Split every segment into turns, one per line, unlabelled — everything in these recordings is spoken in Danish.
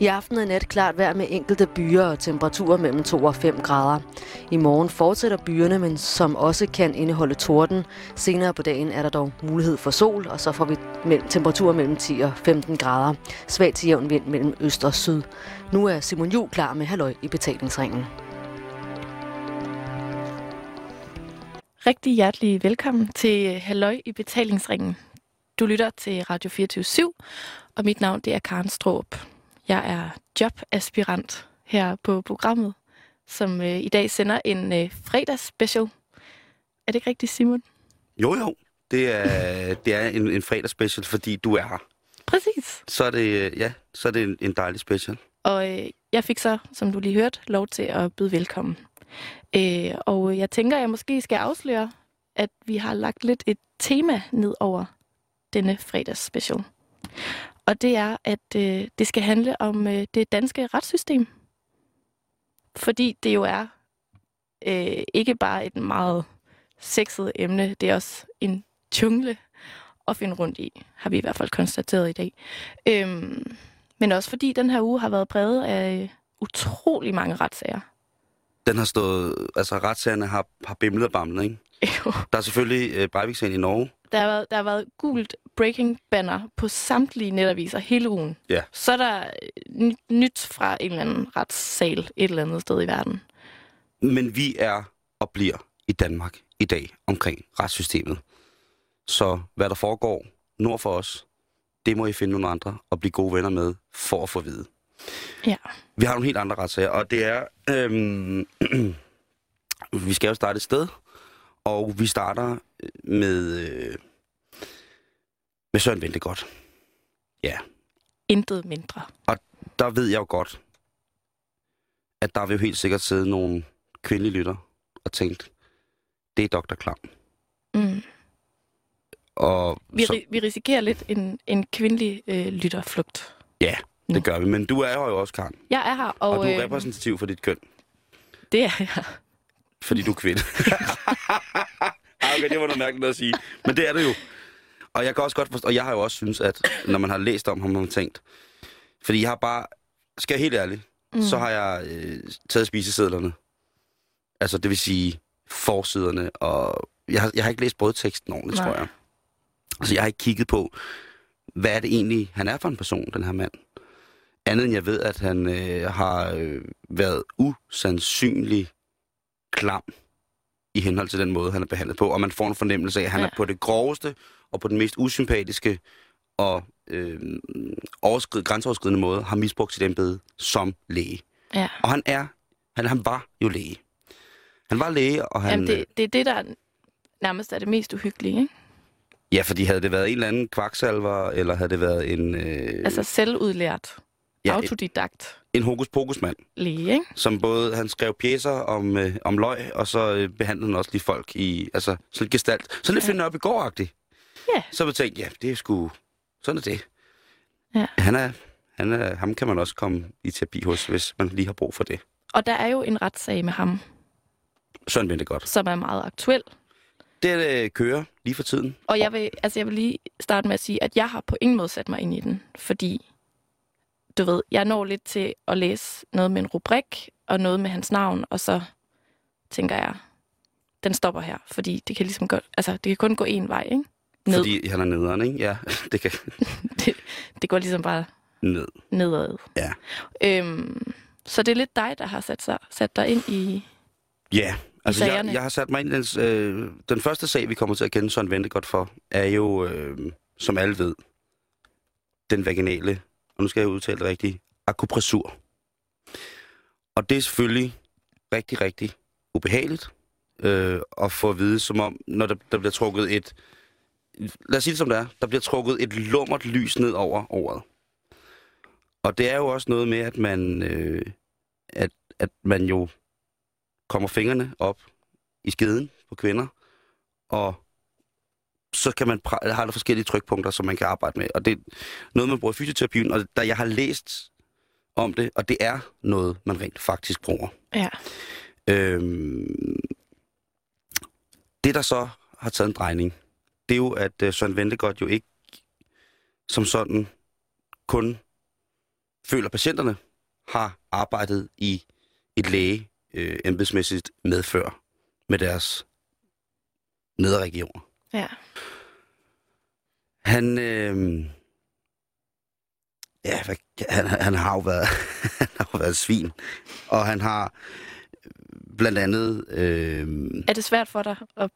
I aften er nat klart vejr med enkelte byer og temperaturer mellem 2 og 5 grader. I morgen fortsætter byerne, men som også kan indeholde torden. Senere på dagen er der dog mulighed for sol, og så får vi temperaturer mellem 10 og 15 grader. Svag til jævn vind mellem øst og syd. Nu er Simon Juhl klar med halløj i betalingsringen.
Rigtig hjertelig velkommen til øh, Halløj i betalingsringen. Du lytter til Radio 24 og mit navn det er Karen Stråb. Jeg er jobaspirant her på programmet, som øh, i dag sender en øh, fredagsspecial. Er det ikke rigtigt, Simon?
Jo, jo. Det er, det er en, en fredagsspecial, fordi du er her.
Præcis.
Så er det, øh, ja, så er det en, en dejlig special.
Og øh, jeg fik så, som du lige hørte, lov til at byde velkommen. Øh, og jeg tænker, jeg måske skal afsløre, at vi har lagt lidt et tema ned over denne fredagsspecial. Og det er, at øh, det skal handle om øh, det danske retssystem. Fordi det jo er øh, ikke bare et meget sexet emne, det er også en jungle at finde rundt i, har vi i hvert fald konstateret i dag. Øhm, men også fordi den her uge har været præget af utrolig mange retssager.
Den har stået, altså retssagerne har, har bimlet og bamlet, ikke?
Jo.
Der er selvfølgelig øh, Breivik-sagen i Norge.
Der har, været, der har været gult breaking banner på samtlige netaviser hele ugen.
Ja.
Så er der nyt, nyt fra en eller anden retssal et eller andet sted i verden.
Men vi er og bliver i Danmark i dag omkring retssystemet. Så hvad der foregår nord for os, det må I finde nogle andre og blive gode venner med for at få at vide.
Ja.
Vi har nogle helt andre retssager, og det er... Øhm, vi skal jo starte et sted, og vi starter med... Øh, med Søren Ventegodt. Ja.
Intet mindre.
Og der ved jeg jo godt, at der vil jo helt sikkert sidde nogle kvindelige lytter og tænkt, det er Dr. Klam.
Mm.
Og
Vi,
så,
vi risikerer lidt en, en kvindelig øh, lytterflugt.
ja, det gør vi. Men du er her jo også, Karen.
Jeg er her, og,
Og, og du er
øh,
repræsentativ for dit køn,
det er jeg.
Fordi du er kvinde. Okay, det var noget mærkeligt noget at sige. Men det er det jo. Og jeg kan også godt forstå, og jeg har jo også synes, at når man har læst om ham, har man tænkt, fordi jeg har bare, skal jeg helt ærlig, mm. så har jeg øh, taget spisesedlerne. Altså, det vil sige forsiderne, og jeg har, jeg har ikke læst brødteksten ordentligt,
Nej.
tror jeg. Altså, jeg har ikke kigget på, hvad er det egentlig, han er for en person, den her mand. Andet end jeg ved, at han øh, har øh, været usandsynlig klam i henhold til den måde, han er behandlet på. Og man får en fornemmelse af, at han ja. Er på det groveste og på den mest usympatiske og øh, overskrid, grænseoverskridende måde har misbrugt sit embede som læge.
Ja.
Og han er, han, han var jo læge. Han var læge, og han...
Jamen, det, det er det, der nærmest er det mest uhyggelige, ikke?
Ja, fordi havde det været en eller anden kvaksalver, eller havde det været en, øh,
Altså selvudlært,
ja,
autodidakt
en hokus pokus mand,
læge, ikke?
som både, han skrev pjæser om, øh, om løg, og så øh, behandlede han også lige folk i, altså sådan gestalt. Sådan lidt
Ja.
ja. op i går
Ja.
Så jeg tænkte, ja, det er sgu, sådan er det.
Ja.
Han er, han er, ham kan man også komme i terapi hos, hvis man lige har brug for det.
Og der er jo en retssag med ham,
Sådan vil det godt.
som er meget aktuel.
Det øh, kører lige for tiden.
Og jeg vil, altså jeg vil lige starte med at sige, at jeg har på ingen måde sat mig ind i den, fordi du ved, jeg når lidt til at læse noget med en rubrik og noget med hans navn, og så tænker jeg, den stopper her, fordi det kan ligesom godt, altså det kan kun gå en vej, ikke? Ned.
Fordi han er nederen, ikke? Ja, det kan
Det, det går ligesom bare
ned.
nedad.
Ja.
Øhm, så det er lidt dig, der har sat, sig, sat dig ind i...
Ja, altså jeg, jeg har sat mig ind i den, øh, den første sag, vi kommer til at kende Søren Ventegodt for, er jo, øh, som alle ved, den vaginale, og nu skal jeg udtale det rigtigt, akupressur. Og det er selvfølgelig rigtig, rigtig ubehageligt øh, at få at vide, som om, når der, der bliver trukket et, lad os sige det som det er, der bliver trukket et lummert lys ned over året. Og det er jo også noget med, at man, øh, at, at man jo kommer fingrene op i skeden på kvinder, og så kan man har der forskellige trykpunkter, som man kan arbejde med. Og det er noget, man bruger i fysioterapien, og da jeg har læst om det, og det er noget, man rent faktisk bruger.
Ja.
Øhm, det, der så har taget en drejning, det er jo, at øh, Søren Ventegodt jo ikke som sådan kun føler patienterne, har arbejdet i et læge øh, embedsmæssigt medfør med deres nederregioner.
Ja.
Han, øh, ja, hvad, han, han har jo været, han har jo været svin, og han har blandt andet... Øh,
Er det svært for dig at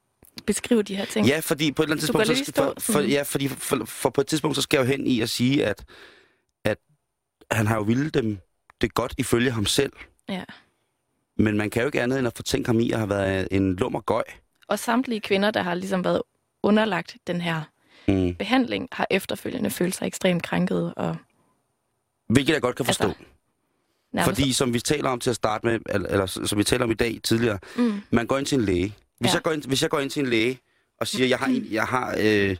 beskrive de her ting?
Ja, fordi på et eller andet tidspunkt, så skal, for, for, ja, fordi for, for, på et tidspunkt, så skal jeg jo hen i at sige, at, at han har jo ville dem det godt ifølge ham selv.
Ja.
Men man kan jo ikke andet end at fortænke ham i at have været en lummer gøj.
Og samtlige kvinder, der har ligesom været underlagt den her
Mm.
behandling, har efterfølgende følt sig ekstremt krænket og
Hvilket jeg godt kan forstå.
Altså, nærmest...
fordi som vi taler om til at starte med, eller, eller som vi taler om i dag tidligere,
Mm,
man går ind til en læge. Hvis,
Ja.
jeg, går ind, hvis jeg går ind til en læge og siger, jeg har, en, jeg har, øh,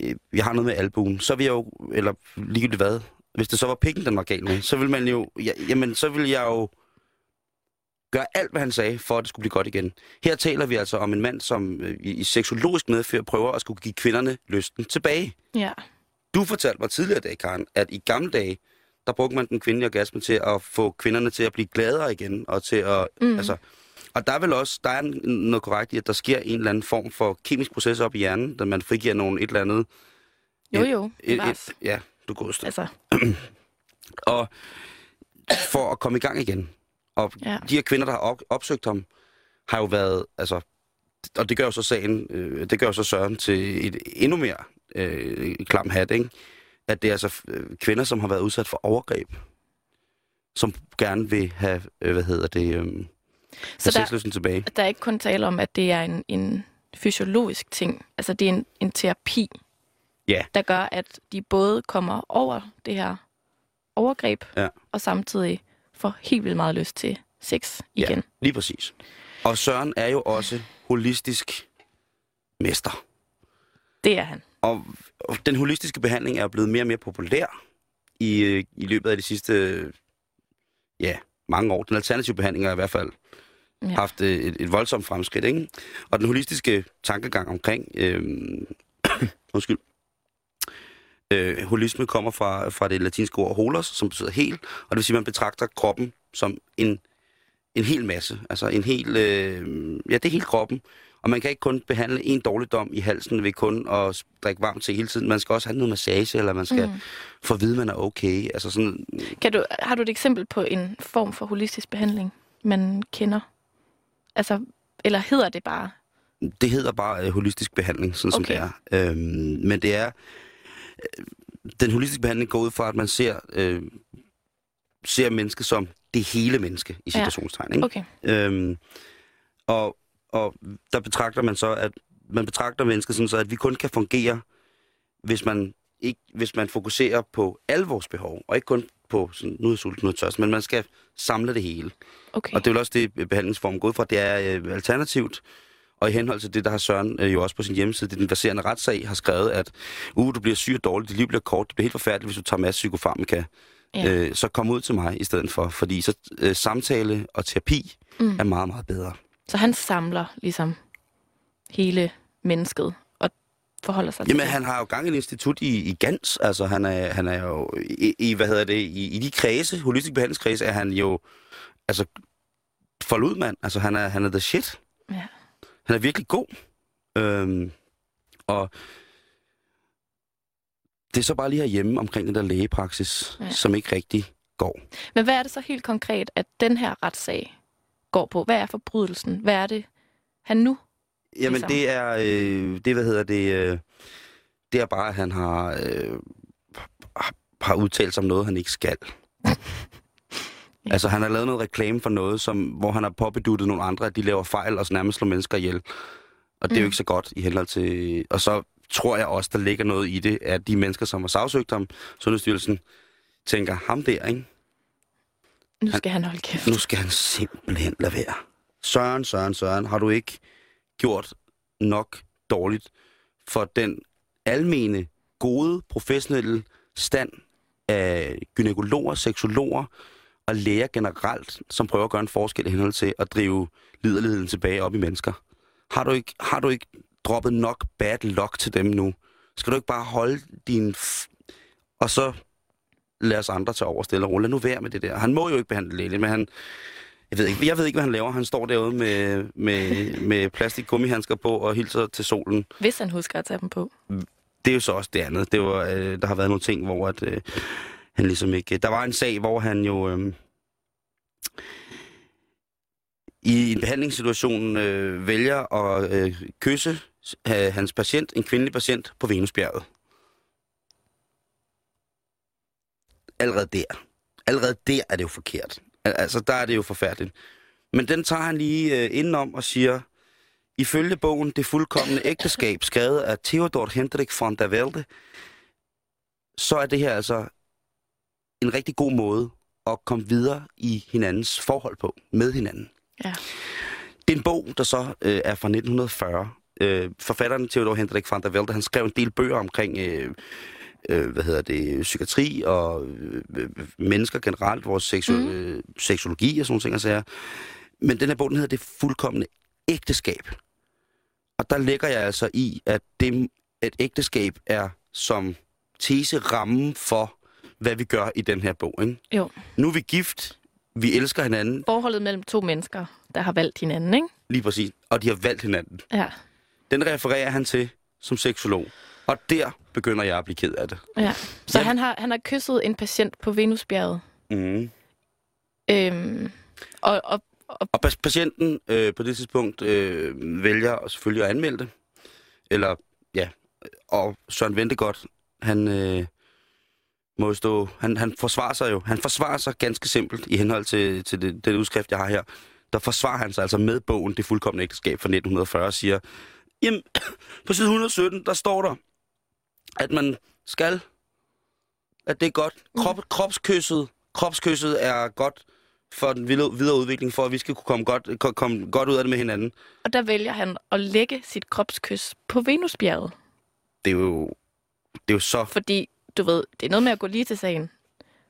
øh, jeg har noget med albuen, så vil jeg jo, eller ligegyldigt hvad, hvis det så var pikken, den var gal med, så vil man jo, ja, jamen så vil jeg jo gøre alt, hvad han sagde, for at det skulle blive godt igen. Her taler vi altså om en mand, som øh, i, i seksologisk medfør prøver at skulle give kvinderne lysten tilbage.
ja.
Du fortalte mig tidligere i dag, Karen, at i gamle dage, der brugte man den kvindelige orgasme til at få kvinderne til at blive gladere igen, og til at,
Mm.
altså, og der er vel også, der er noget korrekt i, at der sker en eller anden form for kemisk proces op i hjernen, da man frigiver nogen et eller andet.
Jo,
et-
jo.
Et,
bevares.
et, ja, du altså.
Altså,
Og for at komme i gang igen. Og
Ja.
de her kvinder, der har op, opsøgt ham, har jo været, altså, og det gør jo så sagen, øh, det gør jo så Søren til et endnu mere øh, klam hat, ikke? At det er altså øh, kvinder, som har været udsat for overgreb, som gerne vil have, øh, hvad hedder det, øh,
så der,
tilbage.
der er ikke kun tale om, at det er en, en fysiologisk ting. Altså, det er en, en terapi,
Ja.
der gør, at de både kommer over det her overgreb,
Ja.
og samtidig får helt vildt meget lyst til sex igen.
Ja, lige præcis. Og Søren er jo også holistisk mester.
Det er han.
Og og den holistiske behandling er blevet mere og mere populær i, øh, i løbet af de sidste ja, mange år. Den alternative behandling har i hvert fald
Ja.
ja. haft øh, et, et voldsomt fremskridt. Ikke? Og den holistiske tankegang omkring... Øh, undskyld. Øh, holisme kommer fra, fra det latinske ord holos, som betyder hel, og det vil sige, at man betragter kroppen som en, en hel masse. Altså en hel... Øh, ja, det er hele kroppen. Og man kan ikke kun behandle en dårligdom i halsen ved kun at drikke varmt til hele tiden. Man skal også have noget massage, eller man skal
Mm.
få at vide, at man er okay. Altså sådan,
Kan du, har du et eksempel på en form for holistisk behandling, man kender? Altså, eller hedder det bare?
det hedder bare øh, holistisk behandling, sådan
Okay.
som det er. Øhm, men det er... Den holistiske behandling går ud fra, at man ser, øh, ser mennesket som det hele menneske, i situationstegn. Ikke?
Okay.
Øhm, og, og der betragter man så, at man betragter mennesket sådan så, at vi kun kan fungere, hvis man ikke, hvis man fokuserer på alle vores behov, og ikke kun på sådan, nu er sulten, nu er tørst, men man skal samle det hele.
okay.
Og det er vel også det, behandlingsformen går ud fra. Det er øh, alternativt. Og i henhold til det, der har Søren øh, jo også på sin hjemmeside, det er den baserende retssag, har skrevet, at uh, du bliver syg og dårligt, dit liv bliver kort, det bliver helt forfærdeligt, hvis du tager masse psykofarmaka.
Ja.
Øh, så kom ud til mig i stedet for, fordi så øh, samtale og terapi
Mm.
er meget, meget bedre.
Så han samler ligesom hele mennesket og forholder sig
Jamen,
til
han har jo gang i et institut i, i Gans. Altså, han er, han er jo i, i, hvad hedder det, i, i de kredse, holistisk behandlingskredse, er han jo, altså, fold ud, mand. Altså, han er, han er the shit.
Ja.
Han er virkelig god. Øhm, og det er så bare lige herhjemme omkring den der lægepraksis,
Ja.
som ikke rigtig går.
Men hvad er det så helt konkret, at den her retssag går på? Hvad er forbrydelsen? Hvad er det, han nu?
Jamen,
Ligesom.
det er, øh, det, hvad hedder det, øh, det er bare, at han har, øh, har udtalt sig om noget, han ikke skal.
Ja.
Altså, han har lavet noget reklame for noget, som, hvor han har påbeduttet nogle andre, at de laver fejl og så nærmest slår mennesker ihjel. Og det er jo
Mm.
ikke så godt i henhold til... Og så tror jeg også, der ligger noget i det, at de mennesker, som har sagsøgt ham, Sundhedsstyrelsen, tænker, ham der, ikke?
Nu skal han holde kæft.
Nu skal han simpelthen lade være. Søren, Søren, Søren, har du ikke gjort nok dårligt for den almene, gode, professionelle stand af gynækologer, seksologer og læger generelt, som prøver at gøre en forskel i henhold til at drive liderligheden tilbage op i mennesker. Har du ikke, har du ikke droppet nok bad luck til dem nu? Skal du ikke bare holde din... Og så lad os andre tage over stille og roligt. Lad nu være med det der. Han må jo ikke behandle lægeligt, men han... Jeg ved, ikke, jeg ved ikke, hvad han laver. Han står derude med, med, med plastik gummihandsker på og hilser til solen.
Hvis han husker at tage dem på.
Det er jo så også det andet. Det var, øh, der har været nogle ting, hvor at, øh, han ligesom ikke... Der var en sag, hvor han jo... Øh, i en behandlingssituation øh, vælger at øh, kysse øh, hans patient, en kvindelig patient, på Venusbjerget. Allerede der. Allerede der er det jo forkert. Al- Altså, der er det jo forfærdeligt. Men den tager han lige øh, indenom og siger, ifølge bogen Det fuldkommende ægteskab, skrevet af Theodor Hendrik von der Velde, så er det her altså en rigtig god måde at komme videre i hinandens forhold på, med hinanden.
Ja.
Det er en bog, der så øh, er fra 1940. Øh, forfatteren Theodor Hendrik van der Velde, han skrev en del bøger omkring, øh, øh, hvad hedder det, psykiatri og øh, øh, mennesker generelt, vores seksu-
Mhm.
mm. øh, seksologi og sådan nogle ting. Men den her bog, den hedder Det fuldkommende ægteskab. Og der lægger jeg altså i, at det, et ægteskab er som tese rammen for, hvad vi gør i den her bog. Ikke?
Jo.
Nu er vi gift, vi elsker hinanden,
Forholdet mellem to mennesker, der har valgt hinanden, ikke?
lige præcis, og de har valgt hinanden.
Ja.
Den refererer han til som seksolog. Og der begynder jeg at blive ked af det.
ja. Så
Jamen.
han har, han har kysset en patient på Venusbjerget.
Mm.
Øhm, og, og, og
Og patienten øh, på det tidspunkt øh, vælger selvfølgelig at anmelde det. Eller, ja, og Søren Ventegodt, han øh, må jo stå, han, han forsvarer sig jo, han forsvarer sig ganske simpelt i henhold til, til det, det udskrift, jeg har her. Der forsvarer han sig altså med bogen Det fuldkommende ægteskab fra 1940 og siger, jamen, på side 117, der står der, at man skal, at det er godt. Krop, kropskysset, kropskysset er godt for den videre udvikling, for at vi skal kunne komme godt, ko- komme godt ud af det med hinanden.
Og der vælger han at lægge sit kropskys på Venusbjerget.
Det er jo, det er jo så...
Fordi, du ved, det er noget med at gå lige til sagen.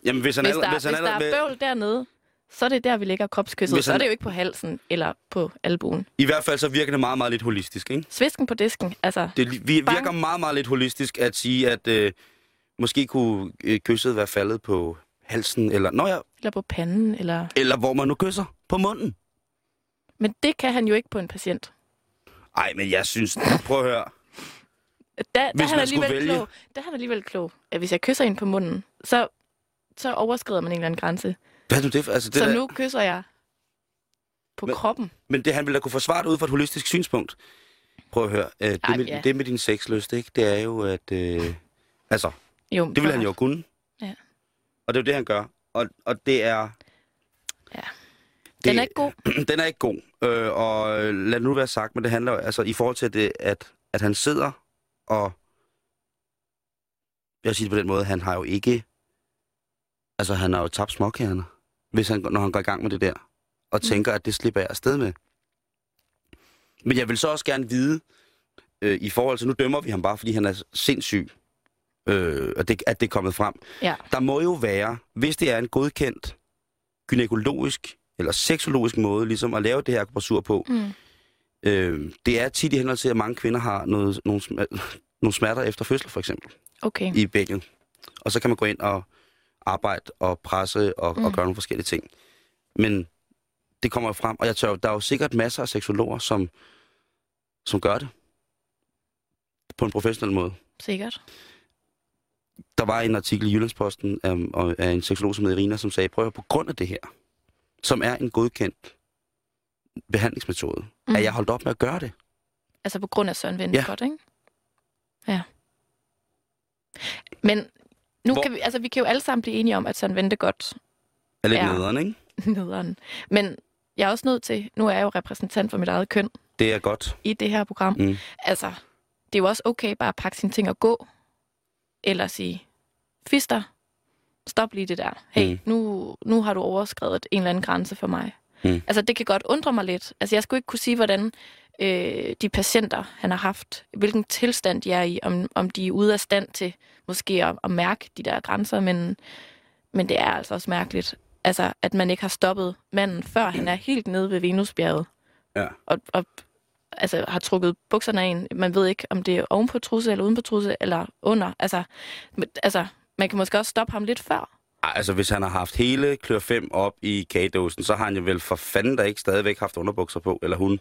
Jamen, hvis han
Hvis der,
hvis
hvis
han
der
aller-
er bøvl dernede, så er det der, vi lægger kropskysset.
Hvis
Så er
han-
det jo ikke på halsen eller på albuen.
I hvert fald så virker det meget, meget lidt holistisk, ikke?
Svisken på disken, altså...
Det vi-
Bang.
virker meget, meget lidt holistisk at sige, at øh, måske kunne øh, kysset være faldet på halsen, eller, nå ja,
Eller på panden, eller...
eller hvor man nu kysser, på munden.
Men det kan han jo ikke på en patient.
Ej, men jeg synes, prøv at høre.
Der, der, er han alligevel
vælge-
klog. Der er han alligevel klog. At hvis jeg kysser en på munden, så, så overskrider man en eller anden grænse.
Hvad er nu det for? Altså, det
så
der,
nu kysser jeg på
Men-
kroppen.
Men det, han ville da kunne forsvare det ud fra et holistisk synspunkt. Prøv at høre. Øh, det,
Ej,
med,
ja.
det med din sexlyst, ikke? det er jo, at... Øh, altså,
Jo,
det vil han jo kunne.
Ja.
Og det er jo det, han gør. Og, og det er...
Ja.
Det,
Den er ikke god.
den er ikke god. Øh, og lad det nu være sagt, men det handler altså i forhold til, det, at, at han sidder og... Jeg vil sige det på den måde, han har jo ikke... Altså, han har jo tabt småkærne, hvis han, når han går i gang med det der. Og
Mm.
tænker, at det slipper jeg afsted med. Men jeg vil så også gerne vide, øh, i forhold til, nu dømmer vi ham bare, fordi han er sindssyg, øh, og det, at det er kommet frem.
Ja.
Der må jo være, hvis det er en godkendt gynækologisk eller seksologisk måde, ligesom at lave det her akupressur på,
Mm.
Øh, det er tit i henhold til, at mange kvinder har noget, nogle, sma- nogle smerter efter fødsel, for eksempel,
Okay.
i bækkenet. Og så kan man gå ind og arbejde og presse og, mm. og gøre nogle forskellige ting. Men det kommer jo frem, og jeg tør, der er jo sikkert masser af seksologer, som, som gør det på en professionel måde.
Sikkert.
Der var en artikel i Jyllandsposten um, af en seksolog, som hedder Irina, som sagde, prøv at på grund af det her, som er en godkendt behandlingsmetode, mm.
Mm.
er jeg holdt op med at gøre det.
Altså på grund af Søren Vendegodt, ikke? Ja. Men nu
Hvor-
kan vi, altså vi kan jo alle sammen blive enige om, at Søren Vendegodt
Er lidt
Ja.
ja. nederen, ikke?
nederen. Men jeg er også nødt til, nu er jeg jo repræsentant for mit eget køn
Det er godt.
i det her program.
Mm.
Altså, det er jo også okay bare at pakke sine ting og gå. Eller sige, fister, stop lige det der. Hey,
mm.
nu, nu har du overskrevet en eller anden grænse for mig.
Mm.
Altså, det kan godt undre mig lidt. Altså, jeg skulle ikke kunne sige, hvordan øh, de patienter, han har haft, hvilken tilstand de er i, om, om de er ude af stand til måske at, at mærke de der grænser, men, men det er altså også mærkeligt, altså, at man ikke har stoppet manden, før han er helt nede ved Venusbjerget
Ja.
og, og altså, har trukket bukserne af en. Man ved ikke, om det er oven på trusse, eller uden på trusse, eller under. Altså, altså man kan måske også stoppe ham lidt før.
Altså, hvis han har haft hele klør 5 op i kagedåsen, så har han jo vel for fanden der ikke stadigvæk haft underbukser på, eller hun.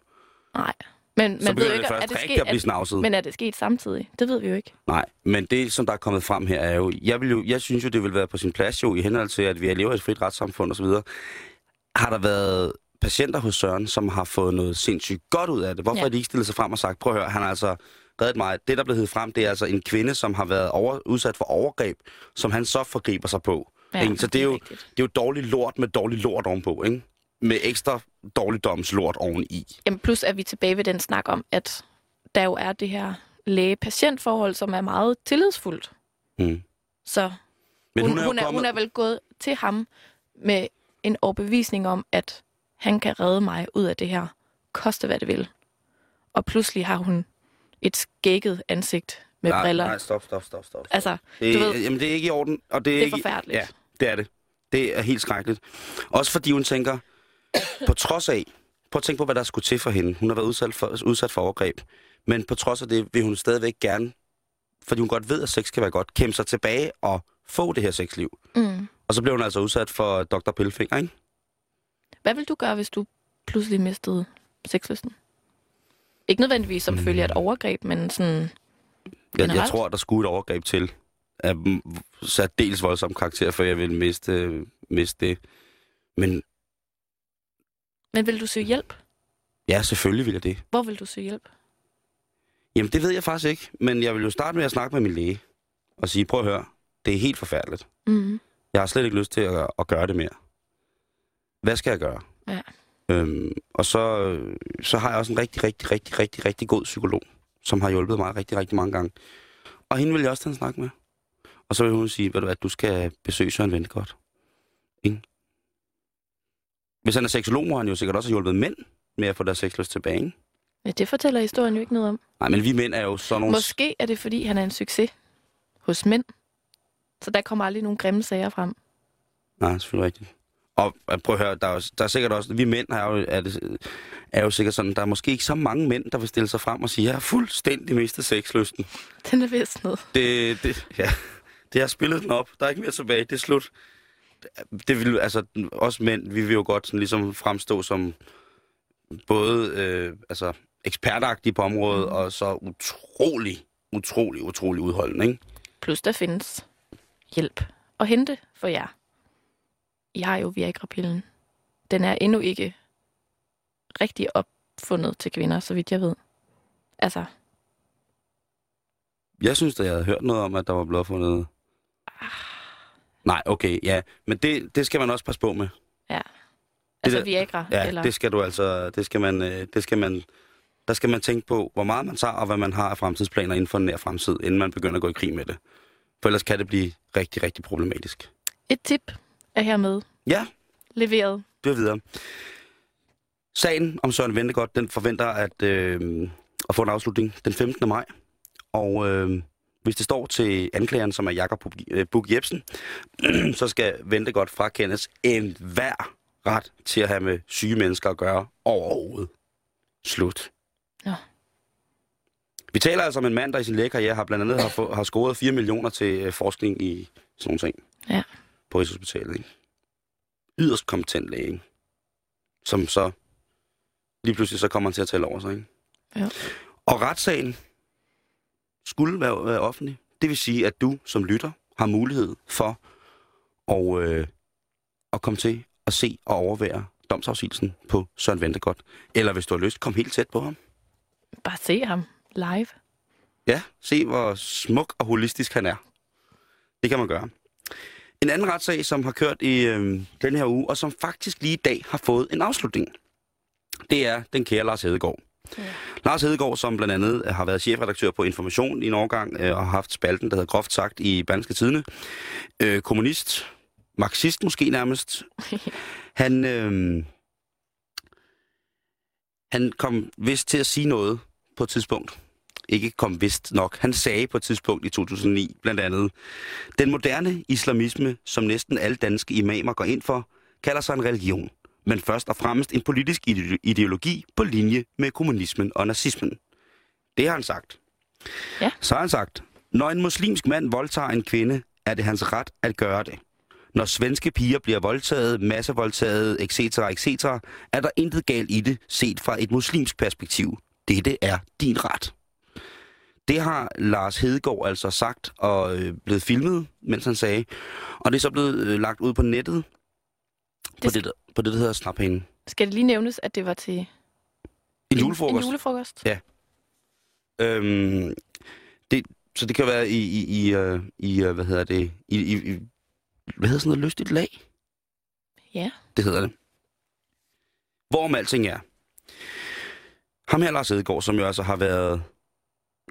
Nej. Men
Så
man ved jo
det
ikke,
først
er det sket,
at blive snavset.
men er det sket samtidig? Det ved vi jo ikke.
Nej, men det, som der er kommet frem her, er jo... Jeg, vil jo, jeg synes jo, det vil være på sin plads jo, i henhold til, at vi lever i et frit retssamfund osv. Har der været patienter hos Søren, som har fået noget sindssygt godt ud af det? Hvorfor
Ja.
har de ikke stillet sig frem og sagt, prøv at høre, han har altså reddet mig. Det, der blev hed frem, det er altså en kvinde, som har været over, udsat for overgreb, som han så forgriber sig på. Ikke? Så det er, jo, det er jo dårlig lort med dårlig lort ovenpå, ikke? Med ekstra dårligdomslort oveni.
Jamen plus er vi tilbage ved den snak om, at der jo er det her læge-patient-forhold, som er meget tillidsfuldt.
Mm.
Så
Men
hun,
hun, er,
hun, er,
kommet...
hun er vel gået til ham med en overbevisning om, at han kan redde mig ud af det her, koste hvad det vil. Og pludselig har hun et skægget ansigt med
nej,
briller.
Nej, stop, stop, stop, stop.
Altså,
Det,
du ved-
jamen, det er ikke i orden. Og det er,
det er
ikke,
forfærdeligt.
Ja, det er det. Det er helt skrækkeligt. Også fordi hun tænker, på trods af, prøv at tænke på, hvad der skulle til for hende. Hun har været udsat for, udsat for overgreb. Men på trods af det, vil hun stadigvæk gerne, fordi hun godt ved, at sex kan være godt, kæmpe sig tilbage og få det her sexliv.
Mm.
Og så blev hun altså udsat for Dr. Pillefinger, ikke?
Hvad vil du gøre, hvis du pludselig mistede sexlysten? Ikke nødvendigvis som følge af et overgreb, men sådan...
Jeg, jeg tror, der skulle et overgreb til. Af særdeles voldsom karakter, for jeg ville miste, miste det. Men
Men vil du søge hjælp?
ja, selvfølgelig vil jeg det.
Hvor vil du søge hjælp?
Jamen, det ved jeg faktisk ikke. Men jeg vil jo starte med at snakke med min læge. Og sige, prøv at høre, det er helt forfærdeligt.
Mm.
Jeg har slet ikke lyst til at, at gøre det mere. Hvad skal jeg gøre?
Ja.
Øhm, og så, så har jeg også en rigtig, rigtig, rigtig, rigtig, rigtig god psykolog, som har hjulpet mig rigtig, rigtig mange gange. Og hende vil jeg også tage en snak med. Og så vil hun sige, ved du hvad, du skal besøge Søren Ventegodt. Ikke? Hvis han er seksolog, må han jo sikkert også have hjulpet mænd med at få deres sexlyst tilbage. Ikke?
Ja, det fortæller historien jo ikke noget om.
Nej, men vi mænd er jo sådan nogle...
Måske er det, fordi han er en succes hos mænd. Så der kommer aldrig nogen grimme sager frem.
Nej, selvfølgelig rigtigt. Og prøv at høre, der er, jo- der er sikkert også, vi mænd er jo, er, det, er jo sikkert sådan, der er måske ikke så mange mænd, der vil stille sig frem og sige, jeg har fuldstændig mistet sexlysten.
Den er vist noget.
Det, det, ja, det har spillet den op. Der er ikke mere tilbage. Det er slut. Det vil, altså, os mænd, vi vil jo godt sådan ligesom fremstå som både øh, altså, ekspertagtige på området, og så utrolig, utrolig, utrolig udholdende, ikke?
Plus der findes hjælp at hente for jer. I har jo Viagra-pillen. Den er endnu ikke rigtig opfundet til kvinder, så vidt jeg ved. Altså,
Jeg synes, at jeg havde hørt noget om, at der var blevet fundet... Nej, okay, ja. Men det, det skal man også passe på med.
altså
der-
Viagra.
Ja,
eller...
det skal du altså... Det skal man, øh, det skal man, der skal man tænke på, hvor meget man tager, og hvad man har af fremtidsplaner inden for en nær fremtid, inden man begynder at gå i krig med det. For ellers kan det blive rigtig, rigtig problematisk.
Et tip er hermed
Ja,
leveret.
det er videre. Sagen om Søren Ventegodt, den forventer at, øh, at få en afslutning den 15. maj. Og øh, hvis det står til anklageren, som er Jakob Bug Jebsen, så skal Ventegodt frakendes en hver ret til at have med syge mennesker at gøre overhovedet. Slut.
Nå.
Vi taler altså om en mand, der i sin lægekarriere har blandt andet har, få, har scoret 4 millioner til øh, forskning i sådan nogle ting.
Ja.
På Rigshospitalet, ikke? Yderst kompetent læge, ikke? Som så lige pludselig så kommer han til at tale over sig, ikke?
Ja.
Og retssagen skulle være, være offentlig. Det vil sige, at du som lytter har mulighed for at, øh, at komme til at se og overvære domsafsigelsen på Søren Ventegodt. Eller hvis du har lyst, kom helt tæt på ham.
Bare se ham live.
Ja, se hvor smuk og holistisk han er. Det kan man gøre. En anden retssag, som har kørt i øh, den her uge, og som faktisk lige i dag har fået en afslutning, det er den kære Lars Hedegaard.
Ja.
Lars Hedegaard, som blandt andet har været chefredaktør på Information i en årgang, øh, og har haft spalten, der hedder groft sagt i Banske Tidene. Øh, kommunist, marxist måske nærmest. Han, øh, han kom vist til at sige noget på et tidspunkt. Ikke kom vist nok. Han sagde på et tidspunkt i 2009 blandt andet, den moderne islamisme, som næsten alle danske imamer går ind for, kalder sig en religion, men først og fremmest en politisk ide- ideologi på linje med kommunismen og nazismen. Det har han sagt.
Ja.
Så har han sagt, når en muslimsk mand voldtager en kvinde, er det hans ret at gøre det. Når svenske piger bliver voldtaget, massevoldtaget, etc., etc., er der intet galt i det, set fra et muslimsk perspektiv. Dette er din ret. Det har Lars Hedegaard altså sagt og øh, blevet filmet, mens han sagde. Og det er så blevet øh, lagt ud på nettet, på
Det-
det, på det, der hedder Snaphane.
Skal det lige nævnes, at det var til
En julefrokost.
En julefrokost?
Ja. Øhm, det, så det kan være i, i, i, øh, i øh, hvad hedder det, i, i, i hvad hedder sådan noget lystigt lag?
Ja.
Det hedder det. Hvorom alting er. Ham her, Lars Edegaard, som jo altså har været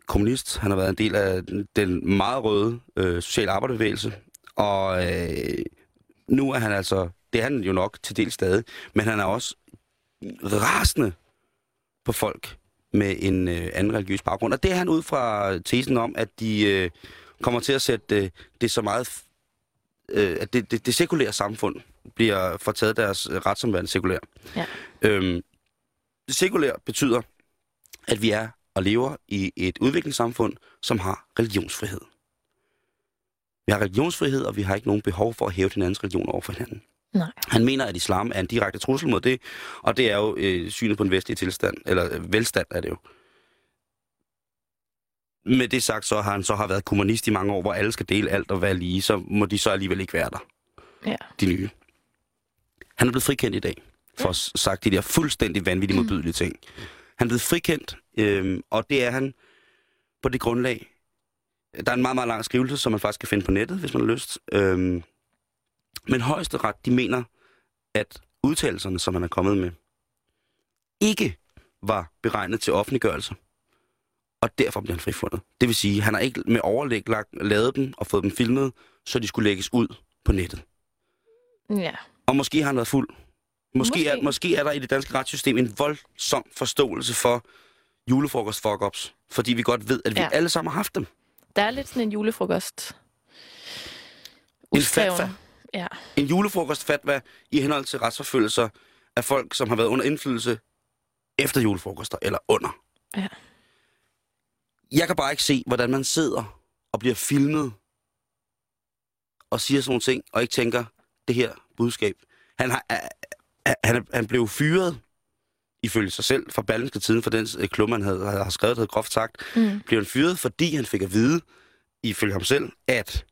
kommunist, han har været en del af den- den meget røde øh, sociale arbejderbevægelse, og øh, nu er han altså, det er han jo nok til del stadig, men han er også rasende på folk med en øh, anden religiøs baggrund. Og det er han ud fra tesen om, at de øh, kommer til at sætte øh, det så meget, øh, at det, det, det sekulære samfund bliver fortaget deres ret som værende sekulær.
Ja.
Øhm, det sekulære betyder, at vi er og lever i et udviklingssamfund, som har religionsfrihed. Vi har religionsfrihed, og vi har ikke nogen behov for at hæve hinandens religion over for hinanden.
Nej.
Han mener, at islam er en direkte trussel mod det, og det er jo øh, synet på en vestlig tilstand, eller øh, velstand er det jo. Med det sagt, så har han så har været kommunist i mange år, hvor alle skal dele alt og være lige, så må de så alligevel ikke være der,
Ja.
de nye. Han er blevet frikendt i dag, for at sagt de der fuldstændig vanvittige modbydelige ting. Han er blevet frikendt, øh, og det er han på det grundlag. Der er en meget, meget lang skrivelse, som man faktisk kan finde på nettet, hvis man har lyst. Øh, men højesteret, de mener, at udtalelserne, som han er kommet med, ikke var beregnet til offentliggørelse. Og derfor bliver han frifundet. Det vil sige, at han har ikke med overlæg lagt, lavet dem og fået dem filmet, så de skulle lægges ud på nettet.
Ja.
Og måske har han været fuld. Måske, måske. Er,
Måske.
er der i det danske retssystem en voldsom forståelse for julefrokost fuck fordi vi godt ved, at vi ja. Alle sammen har haft dem.
Der er lidt sådan en julefrokost.
En
Udskreven. Ja.
En julefrokost fatwa i henhold til retsforfølgelser af folk, som har været under indflydelse efter julefrokoster, eller under.
Ja.
Jeg kan bare ikke se, hvordan man sidder og bliver filmet og siger sådan nogle ting, og ikke tænker, det her budskab. Han, har, han, han blev fyret, ifølge sig selv, fra Berlingske Tiden, for den øh, klumme, han havde, havde skrevet, havde groft sagt,
Mm.
blev han fyret, fordi han fik at vide, ifølge ham selv, at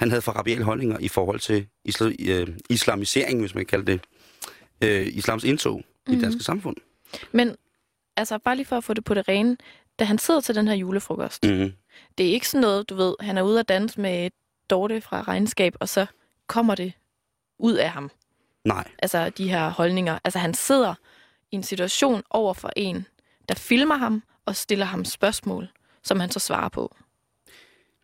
han havde for rabiale holdninger i forhold til isla, øh, islamisering, hvis man kan kalde det, øh, islams indtog mm. i det
Mhm.
danske samfund.
Men altså, bare lige for at få det på det rene. Da han sidder til den her julefrokost. Mm. det er ikke sådan noget, du ved, han er ude at danse med Dorte fra regnskab, og så kommer det ud af ham.
Nej.
Altså, de her holdninger. Altså, han sidder i en situation over for en, der filmer ham og stiller ham spørgsmål, som han så svarer på.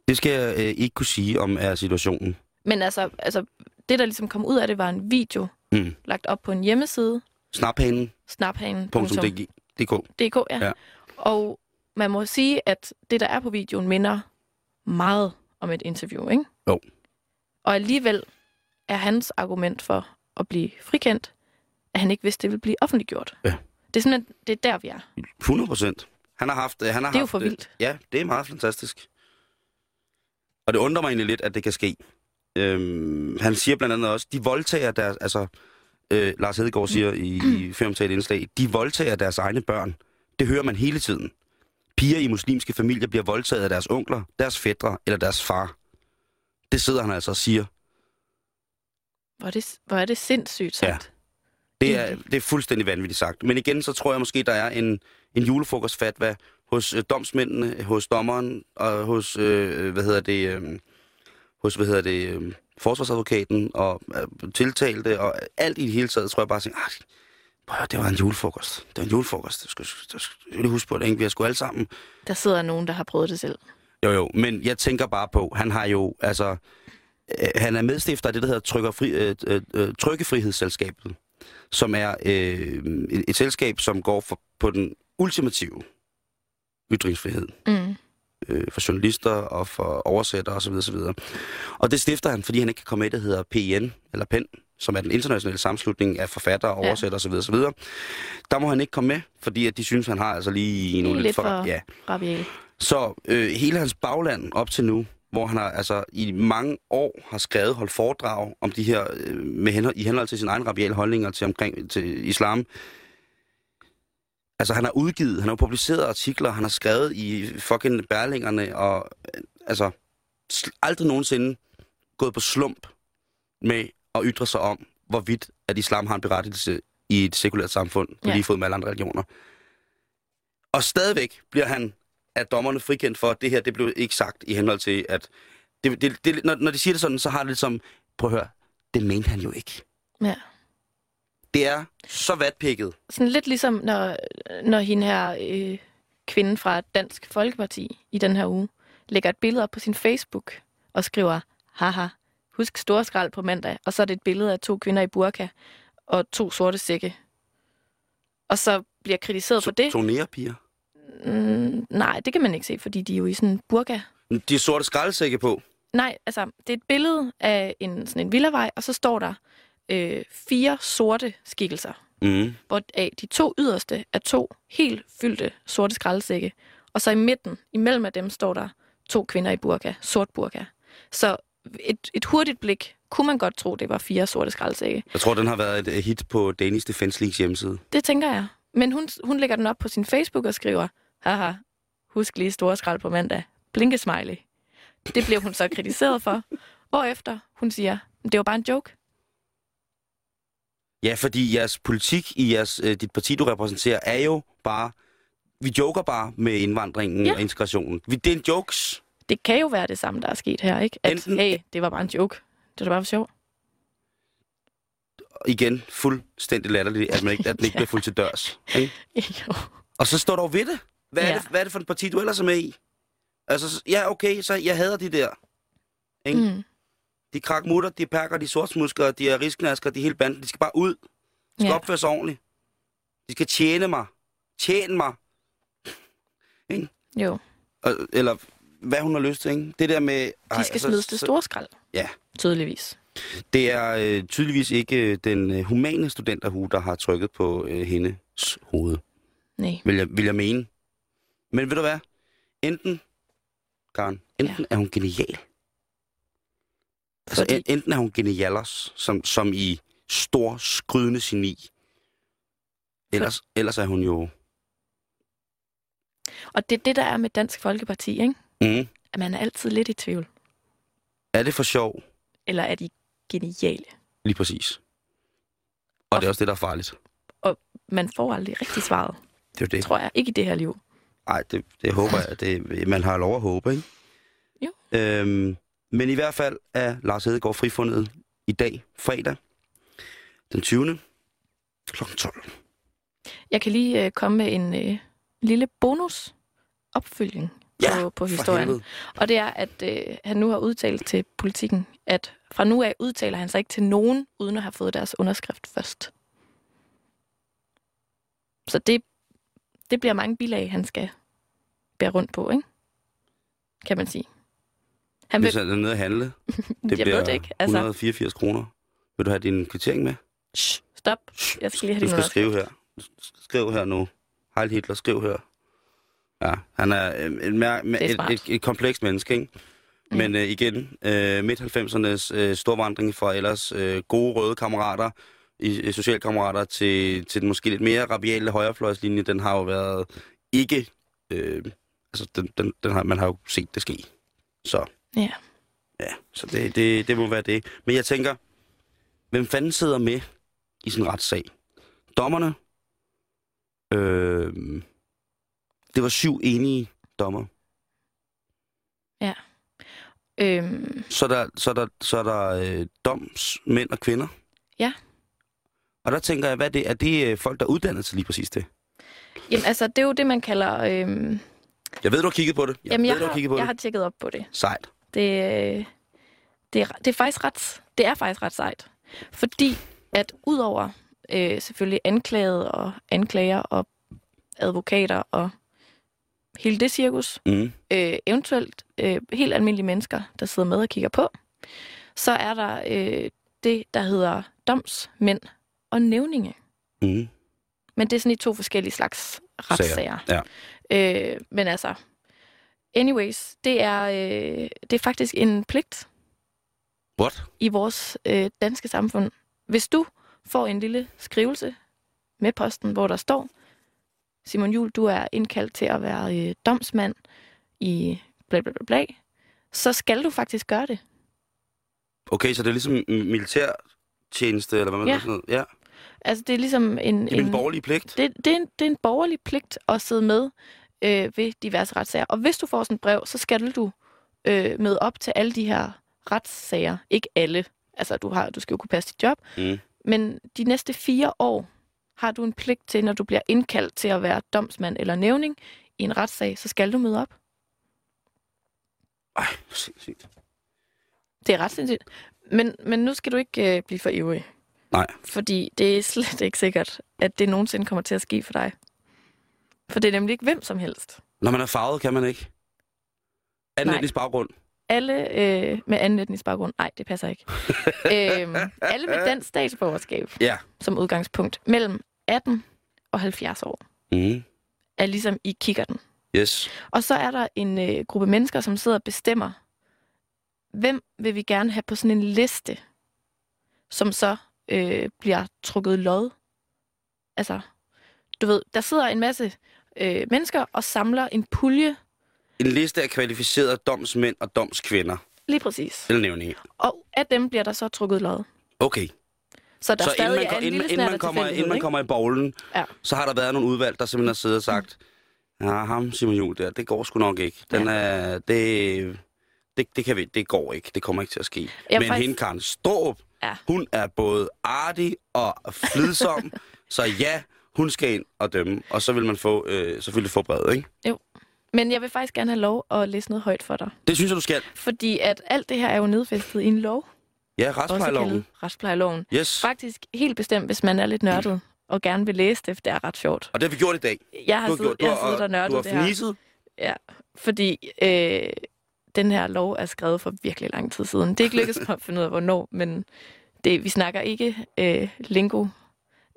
Det skal jeg øh, ikke kunne sige om er situationen.
Men altså, altså, det, der ligesom kom ud af det, var en video
Mm.
lagt op på en hjemmeside,
Snaphanen.dk.
snaphanen.dk. Ja.
Ja.
ja. Og man må sige, at det, der er på videoen, minder meget om et interview, ikke?
Jo.
Og alligevel er hans argument for at blive frikendt, at han ikke vidste, det ville blive offentliggjort.
Ja.
Det er simpelthen, det er der, vi er.
100 procent. Han har haft... øh, Han har
Det er jo
haft,
for
øh,
vildt.
Ja, det er meget fantastisk. Og det undrer mig egentlig lidt, at det kan ske. Øhm, han siger blandt andet også, de voldtager deres... Altså, øh, Lars Hedegaard siger i, i femtale indslag, de voldtager deres egne børn. Det hører man hele tiden. Piger i muslimske familier bliver voldtaget af deres onkler, deres fædre eller deres far. Det sidder han altså og siger.
Hvor er det, hvor er det sindssygt sagt.
Det er, det er fuldstændig vanvittigt sagt. Men igen, så tror jeg måske, der er en, en julefrokostfatwa hos øh, domsmændene, hos dommeren og hos, øh, hvad hedder det, øh, hos, hvad hedder det, øh, forsvarsadvokaten og øh, tiltalte og alt i det hele taget, tror jeg bare at ah, prøv at høre, det var en julefrokost. Det var en julefrokost. Det skal, det skal, jeg huske på det, ikke? Vi har sgu alle sammen.
Der sidder nogen, der har prøvet det selv.
Jo, jo, men jeg tænker bare på, han har jo, altså, øh, han er medstifter af det, der hedder Trykkefri, øh, øh, øh, Trykkefrihedsselskabet, som er øh, et, et selskab, som går for, på den ultimative ytringsfrihed
Mm.
øh, for journalister og for oversættere osv. osv. Og det stifter han, fordi han ikke kan komme med, det hedder PIN, eller PEN, som er den internationale sammenslutning af forfattere,
Ja.
oversættere osv. osv. Der må han ikke komme med, fordi at de synes, han har altså lige nogle lidt
lidt
for...
for-
Ja.
Rabiel.
Så øh, hele hans bagland op til nu hvor han har altså i mange år har skrevet, holdt foredrag om de her, øh, med henhold, i henhold til sin egen rabiale holdninger til, omkring, til islam. Altså han har udgivet, han har publiceret artikler, han har skrevet i fucking bærlingerne, og øh, altså aldrig nogensinde gået på slump med at ytre sig om, hvorvidt at islam har en berettigelse i et sekulært samfund, på
Ja.
lige fod med alle andre religioner. Og stadigvæk bliver han af dommerne frikendt for, at det her, det blev ikke sagt i henhold til, at... Det, det, det, når, når de siger det sådan, så har det lidt som, prøv at høre, det mente han jo ikke.
Ja.
Det er så vatpikket.
Sådan lidt ligesom, når, når hende her øh, kvinde fra Dansk Folkeparti i den her uge lægger et billede op på sin Facebook og skriver, haha, husk store skrald på mandag, og så er det et billede af to kvinder i burka og to sorte sække. Og så bliver kritiseret for det.
Tonerpiger.
Mm, nej, det kan man ikke se, fordi de er jo i sådan en burka.
De har sorte skraldesække på.
Nej, altså, det er et billede af en, sådan en villavej, og så står der øh, fire sorte skikkelser.
Mm.
hvor af de to yderste er to helt fyldte sorte skraldesække. Og så i midten, imellem af dem, står der to kvinder i burka, sort burka. Så et, et hurtigt blik kunne man godt tro, det var fire sorte skraldesække.
Jeg tror, den har været et hit på Danish Defense Leagues hjemmeside.
Det tænker jeg. Men hun, hun lægger den op på sin Facebook og skriver, haha, husk lige store skrald på mandag. Blinkesmiley. Det bliver hun så kritiseret for. Hvorefter hun siger, det var bare en joke.
Ja, fordi jeres politik i jeres, øh, dit parti, du repræsenterer, er jo bare... Vi joker bare med indvandringen
Ja.
og integrationen. Vi, det er en jokes.
Det kan jo være det samme, der er sket her, ikke? At,
Enten-
hey, det var bare en joke. Det var bare for sjov.
Igen, fuldstændig latterligt, at, man ikke, at den ikke
Ja.
bliver fuldt til dørs. Ikke?
jo.
Og så står der jo ved det. Hvad, er
Ja.
det. hvad er det for et parti, du ellers er med i? Altså, ja, okay, så jeg hader de der. Ikke? Mm. De krakmutter, de perker, de sortsmusker, de er risknasker, de hele banden. De skal bare ud. De skal
Ja.
opføre sig ordentligt. De skal tjene mig. Tjene mig.
Jo,
Og, eller hvad hun har lyst til, ikke? Det der med...
de
ej,
skal
altså,
smides til store skrald.
Ja.
Tydeligvis.
Det er øh, tydeligvis ikke øh, den øh, humane studenterhue, der har trykket på øh, hendes hoved,
Nej.
vil jeg, vil jeg mene. Men ved du hvad? Enten, Karen, enten ja. er hun genial. Altså,
Fordi,
en, enten er hun genialers, som, som i stor, skrydende geni. Ellers, ellers er hun jo...
og det er det, der er med Dansk Folkeparti, ikke?
Mm,
At man er altid lidt i tvivl.
er det for sjov?
Eller er de geniale?
Lige præcis. Og det er også det, der er farligt.
Man får aldrig rigtig svaret,
Det er det.
tror jeg. Ikke i det her liv.
Nej, det, det håber jeg. Det, man har lov at håbe, ikke?
Jo.
Øhm, men i hvert fald er Lars Hedegaard frifundet i dag, fredag, den 20. kl. 12.
Jeg kan lige øh, komme med en øh, lille bonus opfølging
Ja,
på, på historien. Og det er, at øh, han nu har udtalt til politikken, at fra nu af udtaler han sig ikke til nogen, uden at have fået deres underskrift først. Så det, det bliver mange bilag, han skal bære rundt på, ikke? Kan man sige. Han vil,
Hvis han er nede at handle, det
jeg
bliver
ved det ikke. Altså,
184 kroner. Vil du have din kvittering med?
shh, stop. Jeg skal lige have
Du skal skrive her. Skriv her nu. Heil Hitler, skriv her. Ja, han er øh, et,
er
et, et, et komplekst menneske, ikke?
Mm.
Men øh, igen, øh, midt-90'ernes øh, storvandring fra ellers øh, gode røde kammerater, i, i socialkammerater, til, til den måske lidt mere rabiale højrefløjslinje, den har jo været ikke... Øh, altså, den, den, den har, man har jo set det ske. Så
Ja.
ja, så det, det, det må være det. Men jeg tænker, hvem fanden sidder med i en retssag? Dommerne? Øh, det var syv enige dommer.
Øhm,
Så er der, så er der, så er der øh, domsmænd og kvinder.
Ja.
Og der tænker jeg, hvad er det? Er det øh, folk, der er uddannet til lige præcis det?
jamen, altså, det er jo det, man kalder... Øhm,
Jeg ved, du har kigget på det. Jeg
jamen,
ved,
jeg,
du har
har,
kigget på
jeg
det.
har tjekket op på det.
Sejt.
Det, det, er, det er faktisk ret, det er faktisk ret sejt. Fordi at udover øh, selvfølgelig anklagede og anklager og advokater og hele det cirkus,
Mm.
øh, eventuelt øh, helt almindelige mennesker, der sidder med og kigger på, så er der øh, det, der hedder domsmænd og nævninge.
Mm.
Men det er sådan i to forskellige slags retssager.
Ja.
Øh, men altså, Anyways, det er, øh, det er faktisk en pligt
What?
i vores øh, danske samfund. Hvis du får en lille skrivelse med posten, hvor der står, Simon Jul, du er indkaldt til at være øh, domsmand i bla bla bla bla, så skal du faktisk gøre det.
Okay, så det er ligesom militærtjeneste, eller hvad man
Ja.
sådan noget? Ja.
Altså, det er ligesom en...
Det er min borgerlige pligt.
det, det, er en, det er en borgerlig pligt at sidde med øh, ved diverse retssager. Og hvis du får sådan et brev, så skal du øh, møde op til alle de her retssager. Ikke alle. Altså, du, har, du skal jo kunne passe dit job.
Mm.
Men de næste fire år har du en pligt til, når du bliver indkaldt til at være domsmand eller nævning i en retssag, så skal du møde op.
Ej, hvor sindssygt.
Det er ret sindssygt. Men, men nu skal du ikke øh, blive for ivrig.
Nej.
Fordi det er slet ikke sikkert, at det nogensinde kommer til at ske for dig. For det er nemlig ikke hvem som helst.
Når man er farvet, kan man ikke. Anden etnisk baggrund.
Alle øh, med anden etnisk baggrund, nej, det passer ikke. øhm, alle med dansk statsborgerskab
Ja.
som udgangspunkt, mellem 18 og 70 år,
Mm.
er ligesom i kikkerten.
Yes.
Og så er der en øh, gruppe mennesker, som sidder og bestemmer, hvem vil vi gerne have på sådan en liste, som så øh, bliver trukket lod. Altså, du ved, der sidder en masse øh, mennesker og samler en pulje,
En liste af kvalificerede domsmænd og domskvinder.
lige præcis.
Eller nævning.
Og af dem bliver der så trukket lod.
Okay.
Så der
så
stadig
inden man,
er en
inden,
lille
inden, man kommer, inden man kommer i bowlen,
Ja.
så har der været nogle udvalg, der simpelthen har siddet og sagt, ja, ham Simon Juhl der, det går sgu nok ikke. Den er, det, det, det, kan vi, det går ikke. Det kommer ikke til at ske.
Jeg
Men
faktisk-
hende Karen Storup,
Ja.
hun er både artig og flidsom, så ja, hun skal ind og dømme, og så vil man få, øh, selvfølgelig få brevet, ikke?
Men jeg vil faktisk gerne have lov at læse noget højt for dig.
Det synes jeg, du skal.
Fordi at alt det her er jo nedfæstet i en lov.
Ja, retsplejeloven.
retsplejeloven.
Yes.
Faktisk helt bestemt, hvis man er lidt nørdet og gerne vil læse det, for det er ret sjovt.
Og det har vi gjort i dag.
Jeg har
Du har,
siddet,
gjort, du
jeg har siddet og
har,
nørdet
du har fniset.
Ja, fordi øh, den her lov er skrevet for virkelig lang tid siden. Det er ikke lykkedes mig at finde ud af, hvornår, men det, vi snakker ikke øh, lingo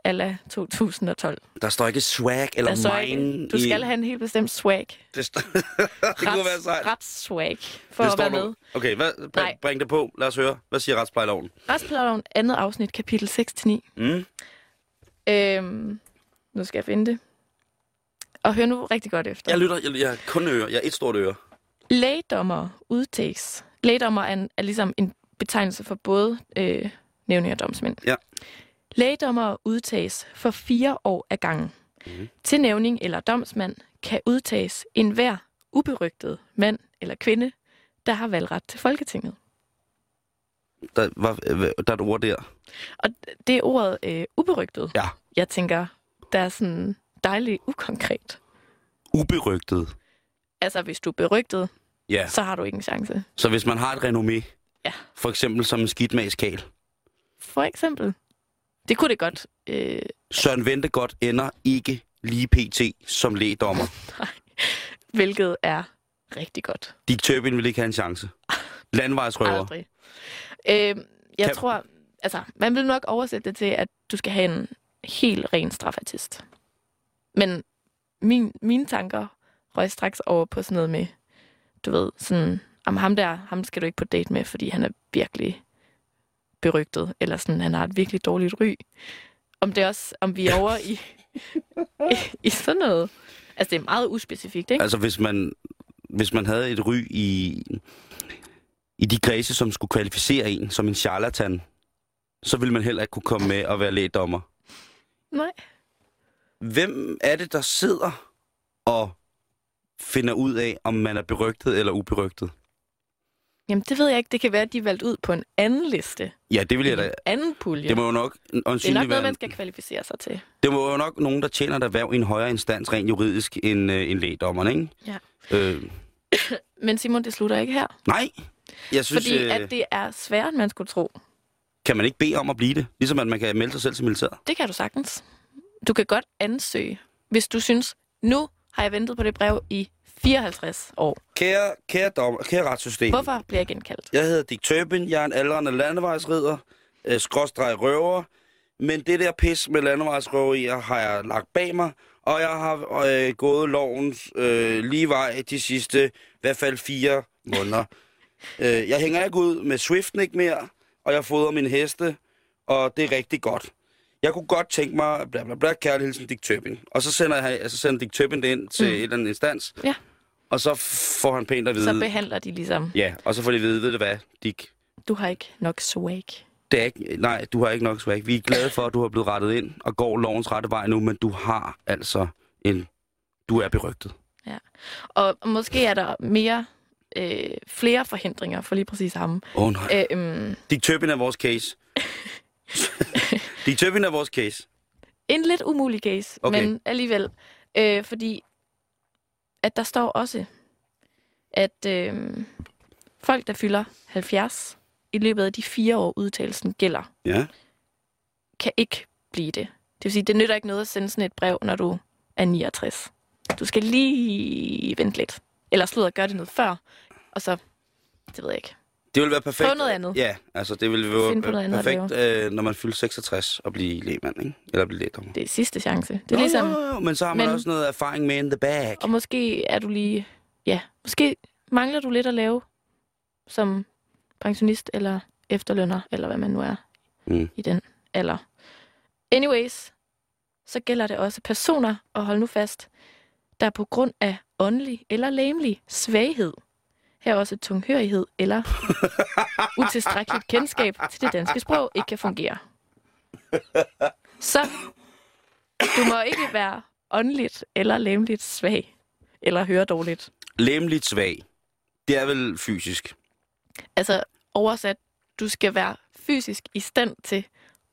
ala 2012.
Der står ikke swag eller
Der står
mine.
du skal have en helt bestemt swag.
Det, står... det kunne være sejt.
Retsswag for
Det
at være
står
med.
nu. Okay, hvad,
Nej.
bring, det på. Lad os høre. Hvad siger retsplejeloven?
Retsplejeloven, andet afsnit, kapitel 6-9.
Mm.
Øhm, nu skal jeg finde det. Og hør nu rigtig godt efter.
Jeg lytter. Jeg, jeg kun øre. Jeg er et stort øre.
Lægdommer udtages. Lægdommer er, en, er ligesom en betegnelse for både øh, nævning og domsmænd.
Ja.
Lægdommer udtages for fire år ad gangen.
Mhm.
Til nævning eller domsmand kan udtages enhver uberygtet mand eller kvinde, der har valgret til Folketinget.
Der, var, øh, der er et ord der.
Og det er ordet øh, uberygtet.
Ja.
Jeg tænker, der er sådan dejligt ukonkret.
Uberygtet.
Altså, hvis du er berygtet,
Ja.
så har du ikke en chance.
Så hvis man har et renommé,
Ja.
for eksempel som en skidmaskal,
For eksempel. Det kunne det godt. Øh,
Søren Ventegodt ender ikke lige pt. som lægdommer.
hvilket er rigtig godt.
Dick Tøbin vil ikke have en chance. Landvejsrøver.
Aldrig. Øh, jeg
Kan-
tror, altså, man vil nok oversætte det til, at du skal have en helt ren straffetist. Men min, mine tanker røg straks over på sådan noget med, du ved, sådan, om ham der, ham skal du ikke på date med, fordi han er virkelig berygtet, eller sådan, han har et virkelig dårligt ry. Om det også, om vi er over i, i, i sådan noget. Altså, det er meget uspecifikt, ikke?
Altså hvis man, hvis man havde et ry i, i de kredse, som skulle kvalificere en som en charlatan, så ville man heller ikke kunne komme med og være lægdommer.
Nej.
Hvem er det, der sidder og finder ud af, om man er berygtet eller uberygtet?
Jamen, det ved jeg ikke. Det kan være, at de er valgt ud på en anden liste.
Ja, det vil jeg da.
En anden pulje.
Det må jo nok
det er nok noget,
være,
man skal kvalificere sig til.
det må jo nok nogen, der tjener et erhverv i en højere instans rent juridisk end, øh, end lægdommerne, ikke?
Ja.
Øh,
Men Simon, det slutter ikke her.
nej, jeg synes,
Fordi
øh,
at det er sværere, end man skulle tro.
kan man ikke bede om at blive det? Ligesom at man kan melde sig selv til militæret.
Det kan du sagtens. Du kan godt ansøge, hvis du synes, nu har jeg ventet på det brev i 54 år.
Kære, kære, dommer, kære retssystem.
Hvorfor bliver jeg genkaldt?
Jeg hedder Dick Tøben, jeg er en aldrende landevejsridder, øh, skråstreg røver, men det der pis med landevejsrøverier har jeg lagt bag mig, og jeg har øh, gået lovens øh, lige vej de sidste, i hvert fald fire måneder. øh, jeg hænger ikke ud med Swiftnik mere, og jeg fodrer mine heste, og det er rigtig godt. Jeg kunne godt tænke mig, bla bla bla, kærlig hilsen Dick Turpin. Og så sender, jeg, altså sender Dick Turpin det ind til mm. et eller andet instans,
Ja.
og så får han pænt at vide...
Så behandler de ligesom,
Ja, og så får de at vide, ved du hvad, Dick,
du har ikke nok swag.
det er ikke, nej, du har ikke nok swag. Vi er glade for, at du har blevet rettet ind og går lovens rette vej nu, men du har altså en... Du er berygtet.
Og måske er der mere, øh, flere forhindringer for lige præcis ham.
Åh oh, nej.
Øh, øhm,
Dick Turpin er vores case. Dick Turpin er vores case.
en lidt umulig case,
Okay.
men alligevel. Øh, fordi at der står også, at øh, folk, der fylder 70 i løbet af de fire år udtalelsen gælder,
Ja.
kan ikke blive det. Det vil sige, det nytter ikke noget at sende sådan et brev, når du er 69. Du skal lige vente lidt. Eller slutte og gøre det noget før, og så, det ved jeg ikke.
Det vil være perfekt.
Prøv noget andet.
Ja, altså det vil være
Find på noget andet at
perfekt, øh, når man fylder 66 og blive lægmand, ikke? Eller blive lægdommer.
Det er sidste chance. Det er ligesom,
Nå, jo, men så har man
men-
også noget erfaring med in the bag.
og måske er du lige, ja, måske mangler du lidt at lave som pensionist eller efterlønner, eller hvad man nu er
Mm.
i den alder. Anyways, så gælder det også personer, og hold nu fast, der på grund af åndelig eller læmelig svaghed, her også tunghørighed eller utilstrækkeligt kendskab til det danske sprog, ikke kan fungere. Så du må ikke være åndeligt eller læmligt svag, eller høre dårligt.
Læmligt svag. Det er vel fysisk.
Altså oversat, du skal være fysisk i stand til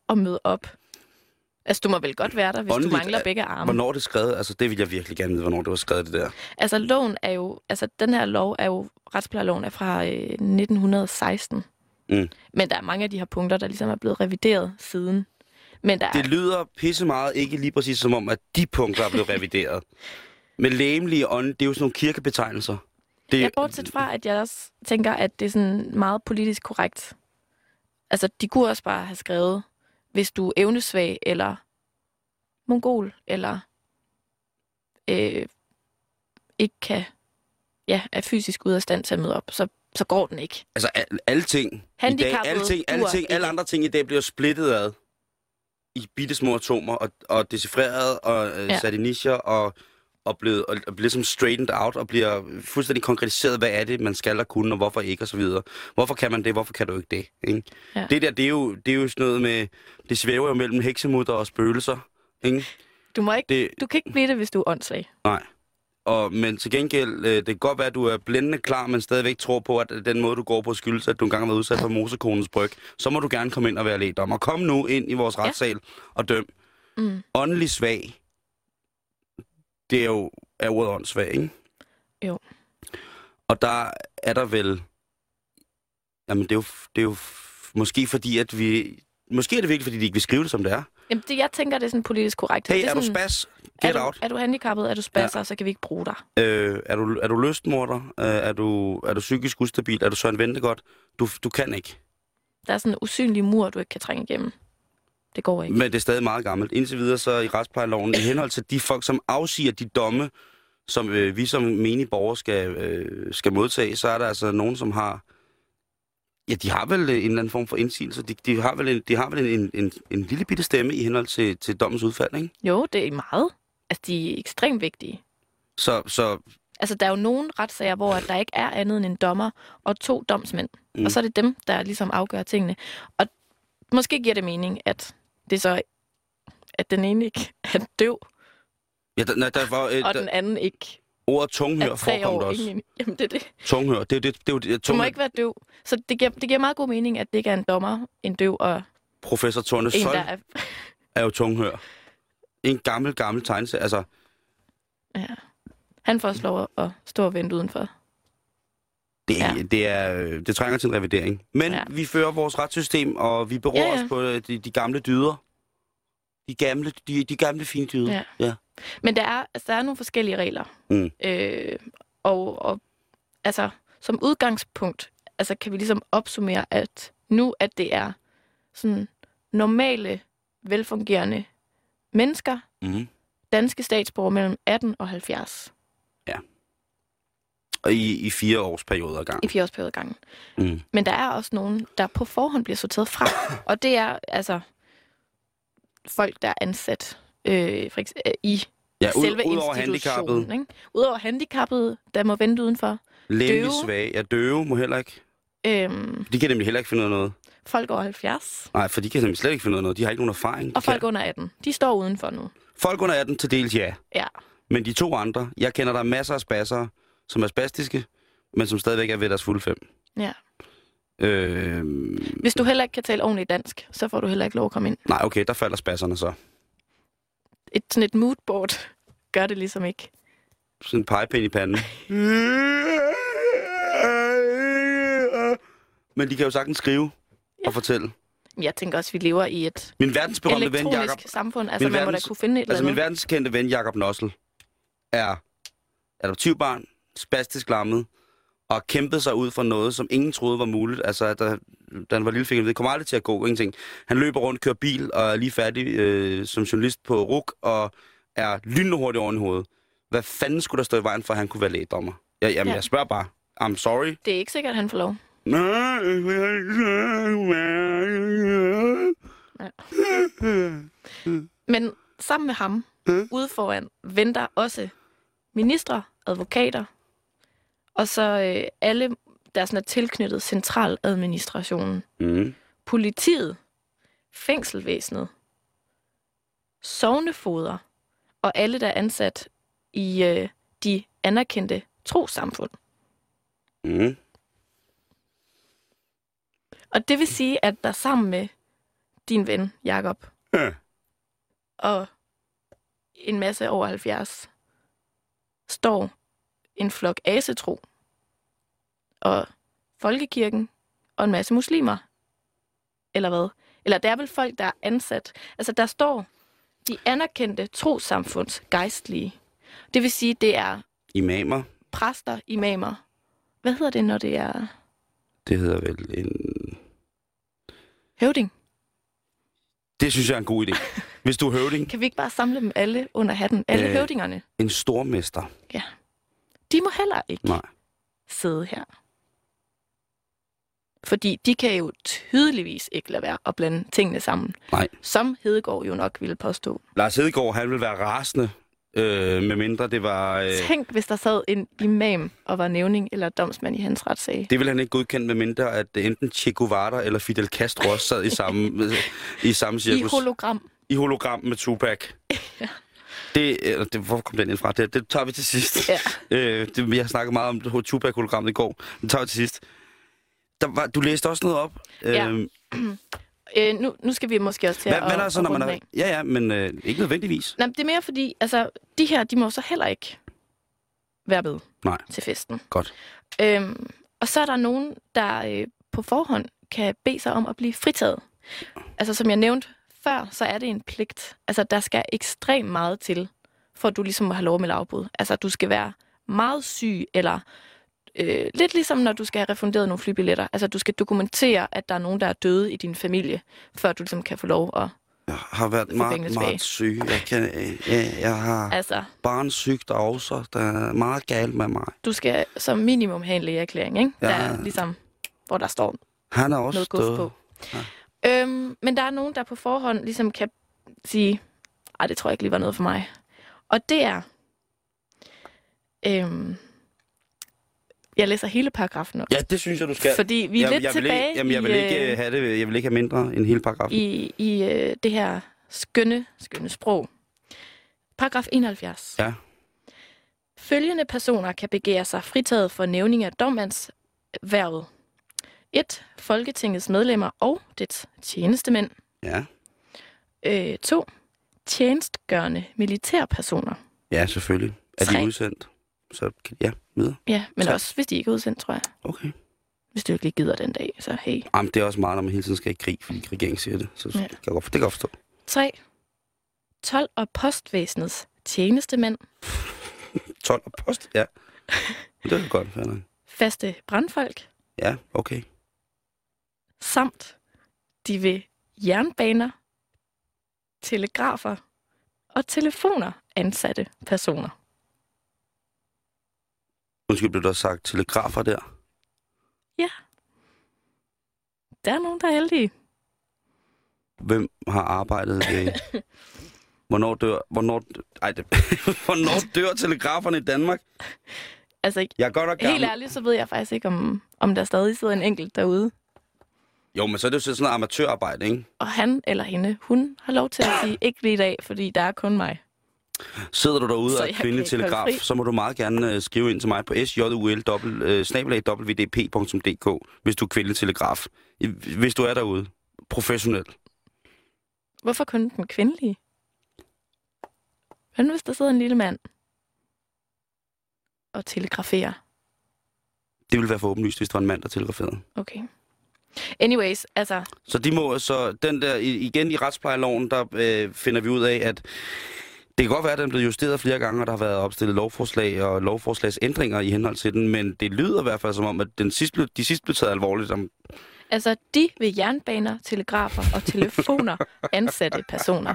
at møde op. Altså, du må vel godt være der, hvis
Åndeligt
du mangler
er-
begge arme.
Hvornår er det skrevet? Altså, det vil jeg virkelig gerne vide, hvornår det var skrevet, det der.
Altså, loven er jo... Altså, den her lov er jo... Retsplejeloven er fra øh, 1916.
Mm.
Men der er mange af de her punkter, der ligesom er blevet revideret siden. Men der
Det
er...
lyder pisse meget, ikke lige præcis som om, at de punkter er blevet revideret. Men læmelige ånd, det er jo sådan nogle kirkebetegnelser. Det,
Jeg bortset fra, at jeg også tænker, at det er sådan meget politisk korrekt. Altså, de kunne også bare have skrevet, hvis du er evnesvag, eller mongol, eller øh, ikke kan, ja, er fysisk ude af stand til at møde op, så, så går den ikke.
Altså, al- alle ting i dag,
Handicappede
alle ting, alle, andre ting i dag bliver splittet ad i bitte små atomer og, og decifreret og øh,
Ja.
sat i nicher og, og blevet og, og bliver som straightened out og bliver fuldstændig konkretiseret, hvad er det, man skal og kunne, og hvorfor ikke, og så videre. Hvorfor kan man det, hvorfor kan du ikke det? Ikke?
Ja.
Det der, det er, jo, det er jo sådan noget med, det svæver jo mellem heksemutter og spøgelser. Ikke?
Du, må ikke,
Det,
du kan ikke blive det, hvis du er åndssvag.
nej. Og, men til gengæld, øh, det kan godt være, at du er blændende klar, men stadigvæk tror på, at den måde, du går på, skyldes, at du engang har været udsat for mosekonens bryg. Så må du gerne komme ind og være lægdommer. Kom nu ind i vores
Ja.
retssal og døm.
Mm.
Åndelig svag, det er jo er ordet åndssvag, ikke?
Jo.
Og der er der vel... Jamen, det er jo, det er jo måske fordi, at vi... Måske er det virkelig, fordi de ikke vil skrive det, som det er.
Jamen, det, jeg tænker, det er sådan politisk korrekt.
Hey,
det
er du
sådan,
spas?
er
Get
du,
out.
er du handicappet, er du spasser, ja. så kan vi ikke bruge dig.
Øh, er, du, er du lystmorder? Øh, er, du, er du psykisk ustabil? Er du Søren Ventegodt? Du, du kan ikke.
Der er sådan en usynlig mur, du ikke kan trænge igennem. Det går ikke.
Men det er stadig meget gammelt. Indtil videre så i retsplejeloven, i henhold til de folk, som afsiger de domme, som øh, vi som menige borgere skal, øh, skal modtage, så er der altså nogen, som har... Ja, de har vel en eller anden form for indsigelse. De, de har vel, en, de har vel en, en, en lille bitte stemme i henhold til, til dommens udfald, ikke?
Jo, det er meget. Altså, de er ekstremt vigtige.
Så, så
Altså, der er jo nogle retssager, hvor der ikke er andet end en dommer og to domsmænd.
Mm.
Og så er det dem, der ligesom afgør tingene. Og måske giver det mening, at det så at den ene ikke er døv,
ja, der, nej, der var, øh,
og
der,
den anden ikke
ordet tunghør
er
forekom der også.
Ingen, jamen, det er det.
Tunghør, det er det, det, er det
Du må
tunghør,
ikke være døv. Så det giver, det giver meget god mening, at det ikke er en dommer, en døv og
Professor Torne
en,
Sol
er...
er jo tunghør. En gammel, gammel tegneserie. Altså,
Ja. Han får lov at stå og vente udenfor.
Det, ja.
Ja.
det, er, det trænger til en revidering. Men ja.
Ja.
vi fører vores retssystem, og vi beror ja,
Ja,
ja.
ja.
os på de, de gamle dyder. De gamle, de, de gamle fine dyder.
Ja.
ja.
Men der er, altså, der er nogle forskellige regler.
Mm.
Øh, og, og altså, som udgangspunkt altså, kan vi ligesom opsummere, at nu at det er sådan normale, velfungerende mennesker,
Mm.
danske statsborger mellem 18 og 70
Og i, i fire års perioder ad gang.
i fireårsperiode gangen.
Mm.
Men der er også nogen, der på forhånd bliver sorteret fra. Og det er altså folk, der er ansat øh, for eksempel, øh, i
Ja, ud,
selve
ud over
institutionen.
handicappet.
Ikke? Udover handicappede, der må vente udenfor. Døve.
svage. Ja, døve må heller ikke.
Øhm,
De kan nemlig heller ikke finde ud af noget.
folk over 70.
Nej, for de kan nemlig slet ikke finde ud af noget. De har ikke nogen erfaring.
Og folk
kan.
under 18. De står udenfor nu.
folk under 18 til dels ja.
Ja.
Men de to andre, jeg kender der masser af spasser, som er spastiske, men som stadigvæk er ved deres fulde fem.
ja.
Øh,
Hvis du heller ikke kan tale ordentligt dansk, så får du heller ikke lov at komme ind.
nej, okay, der falder spasserne så.
Et, sådan et moodboard gør det ligesom ikke.
Sådan en pegepind i panden. Men de kan jo sagtens skrive
Ja.
og fortælle.
Jeg tænker også, at vi lever i et
Min verdensberømte ven,
elektronisk
Jacob,
samfund. Altså,
Min
man må da
verdens-
kunne finde et eller
altså min
andet.
verdenskendte ven, Jakob Nossel, er adoptivbarn, spastisk lammet, og kæmpet sig ud for noget, som ingen troede var muligt. Altså, der, da han var lille, fik han, det kommer aldrig til at gå, ingenting. Han løber rundt, kører bil, og er lige færdig øh, som journalist på RUK, og er lynhurtigt oven i hovedet. Hvad fanden skulle der stå i vejen for, at han kunne være lægedommer? Ja, jamen,
Ja.
jeg spørger bare. I'm sorry.
Det er ikke sikkert, at han får lov. Men sammen med ham, ude foran, venter også ministre, advokater, og så øh, alle, der sådan er tilknyttet centraladministrationen,
Mm.
politiet, fængselvæsenet, sovnefoder og alle, der er ansat i øh, de anerkendte trosamfund.
Mm.
Og det vil sige, at der sammen med din ven, Jakob,
Ja.
og en masse over 70, står en flok asetro og folkekirken og en masse muslimer. Eller hvad? Eller det er vel folk, der er ansat. Altså, der står de anerkendte trosamfunds gejstlige. Det vil sige, det er
Imamer,
præster, imamer. Hvad hedder det, når det er
det hedder vel en...
høvding?
Det synes jeg er en god idé. Hvis du er høvding,
Kan vi ikke bare samle dem alle under hatten? Alle
Øh.
høvdingerne?
en stormester.
De må heller ikke
Nej.
sidde her. Fordi de kan jo tydeligvis ikke lade være at blande tingene sammen.
Nej.
Som Hedegaard jo nok ville påstå.
Lars Hedegaard, han vil være rasende, øh, med mindre det var... Øh,
Tænk, hvis der sad en imam og var nævning eller domsmand i hans retssag.
det vil han ikke godkende, med mindre at enten Che Guevara eller Fidel Castro også sad i samme, i samme
I
cirkus.
hologram.
I hologram med Tupac.
Ja.
Det, eller det, hvor kom den ind fra? Det, det tager vi til sidst.
Ja.
Øh, det, vi har snakket meget om det Tupac-hologram i går. Det tager vi til sidst. Der var, du læste også noget op.
Ja.
Øh,
Øh, nu, nu skal vi måske også til
hvad,
at,
hvad er der så, når man er... Ja, ja, men øh, ikke nødvendigvis.
Nej, det er mere fordi, altså, de her, de må så heller ikke være med
Nej.
til festen.
Godt.
Øhm, og så er der nogen, der øh, på forhånd kan bede sig om at blive fritaget. Altså, som jeg nævnte før, så er det en pligt. Altså, der skal ekstremt meget til, for at du ligesom må have lov med afbud. Altså, du skal være meget syg, eller øh, lidt ligesom når du skal have refunderet nogle flybilletter. Altså, du skal dokumentere, at der er nogen, der er døde i din familie, før du ligesom kan få lov at...
Jeg har været meget, meget syg. Jeg, kan, jeg, jeg har
Altså,
barnsygt også. Der er meget galt med mig.
du skal som minimum have en lægeerklæring, ikke?
Ja.
Der er ligesom, hvor der står
Han er også
noget
død.
på. Øhm, men der er nogen, der på forhånd ligesom kan sige, ej, det tror jeg ikke lige var noget for mig. Og det er, øhm, jeg læser hele paragrafen op.
Ja, det synes jeg, du skal.
Fordi vi er
jeg,
lidt
jeg vil
tilbage
ikke, jamen, jeg vil
i,
ikke
øh,
have det. Jeg vil ikke have mindre end hele paragrafen.
i, i øh, det her skønne, skønne sprog. Paragraf 71.
Ja.
Følgende personer kan begære sig fritaget for nævning af dommandsværvet. 1. Folketingets medlemmer og dets tjenestemænd.
Ja.
Øh, 2. Tjenestgørende militærpersoner.
ja, selvfølgelig. Er de
Tre.
udsendt? Så kan ja, videre.
Ja, men
Tre.
også hvis de ikke er udsendt, tror jeg.
Okay.
Hvis du ikke lige gider den dag, så hey.
Jamen, det er også meget, når man hele tiden skal i krig, fordi regeringen siger det. Så
Ja.
ja. kan jeg godt, det kan jeg godt forstå.
3. 12 og postvæsenets tjenestemænd,
12 og post, ja. Det er godt, nok.
faste brandfolk,
Ja, okay.
Samt de ved jernbaner, telegrafer og telefoner ansatte personer.
Undskyld, blev der sagt telegrafer der?
Der er nogen, der er heldige.
Hvem har arbejdet ved... Hvornår dør... Hvornår, ej, det, hvornår dør telegraferne i Danmark?
Altså,
Jeg er godt nok
helt ærligt, så ved jeg faktisk ikke, om, om der stadig sidder en enkelt derude.
Jo, men så er det jo sådan noget amatørarbejde, ikke?
Og han eller hende, hun har lov til at sige, ikke lige i dag, fordi der er kun mig.
Sidder du derude og kvindelig telegraf, så må du meget gerne uh, skrive ind til mig på sjul-wdp.dk, hvis du er kvindelig telegraf. Hvis du er derude. Professionel.
Hvorfor kun den kvindelige? Hvad nu, hvis der sidder en lille mand og telegraferer?
Det ville være for åbenlyst, hvis det var en mand, der telegraferede.
Okay. Anyways, altså,
Så de må, så den der, igen i retsplejeloven, der øh, finder vi ud af, at det kan godt være, at den er blevet justeret flere gange, og der har været opstillet lovforslag og lovforslagsændringer i henhold til den, men det lyder i hvert fald som om, at den sidste, blev- de sidste blev taget alvorligt. Om,
altså de ved jernbaner, telegrafer og telefoner ansatte personer.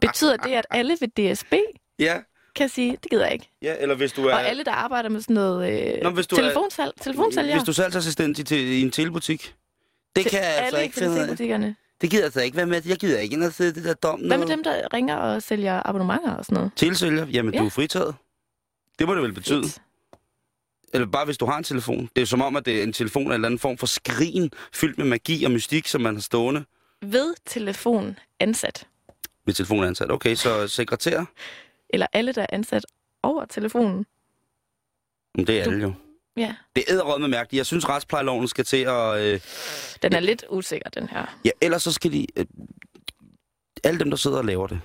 Betyder det, at alle ved DSB
ja,
kan sige, det gider jeg ikke?
ja, eller hvis du er...
Og alle, der arbejder med sådan noget øh,
Nå, hvis du er-
telefonsal, telefonsælger,
Hvis du er salgsassistent i, te- i en telebutik. Det kan jeg altså ikke finde. Det gider altså ikke være med. Jeg gider ikke ind og sidde det der dom.
Hvad med dem, der ringer og sælger abonnementer og sådan noget?
Tilsælger? Jamen, ja.
Ja.
du er fritaget. Det må det vel betyde.
Fedt.
Eller bare hvis du har en telefon. Det er som om, at det er en telefon af en eller anden form for skrin, fyldt med magi og mystik, som man har stående
Ved telefon ansat.
med telefonen ansat. Okay, så sekretær,
Eller alle, der er ansat over telefonen.
Men det er alle jo.
Ja,
Det er med mærkeligt. Jeg synes, retsplejeloven skal til at... Øh,
den er lidt usikker, den her.
ja, ellers så skal de... Øh, alle dem, der sidder og laver det,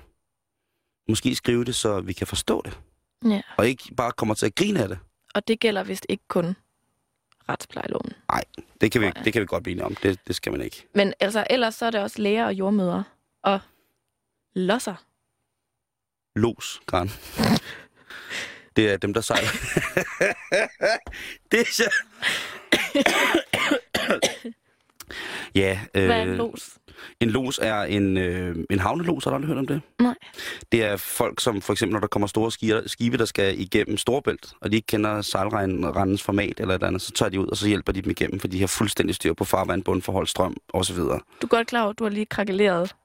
måske skrive det, så vi kan forstå det.
Ja.
Og ikke bare kommer til at grine af det.
Og det gælder vist ikke kun retsplejeloven.
Det kan vi, det kan vi godt blive enige om. Det, det skal man ikke.
Men altså, ellers så er det også læger og jordmøder og losser.
Los, Gran. Det er dem, der sejler. det er så... ja, øh,
Hvad er en los?
en los er en, øh, en havnelos. Har du aldrig hørt om det?
Nej.
Det er folk, som for eksempel, når der kommer store skibe, skibe der skal igennem Storbælt, og de ikke kender sejlrendens format eller et andet, så tager de ud, og så hjælper de dem igennem, for de har fuldstændig styr på farvand, bundforhold, strøm osv.
Du er godt klar over, at du har lige krakeleret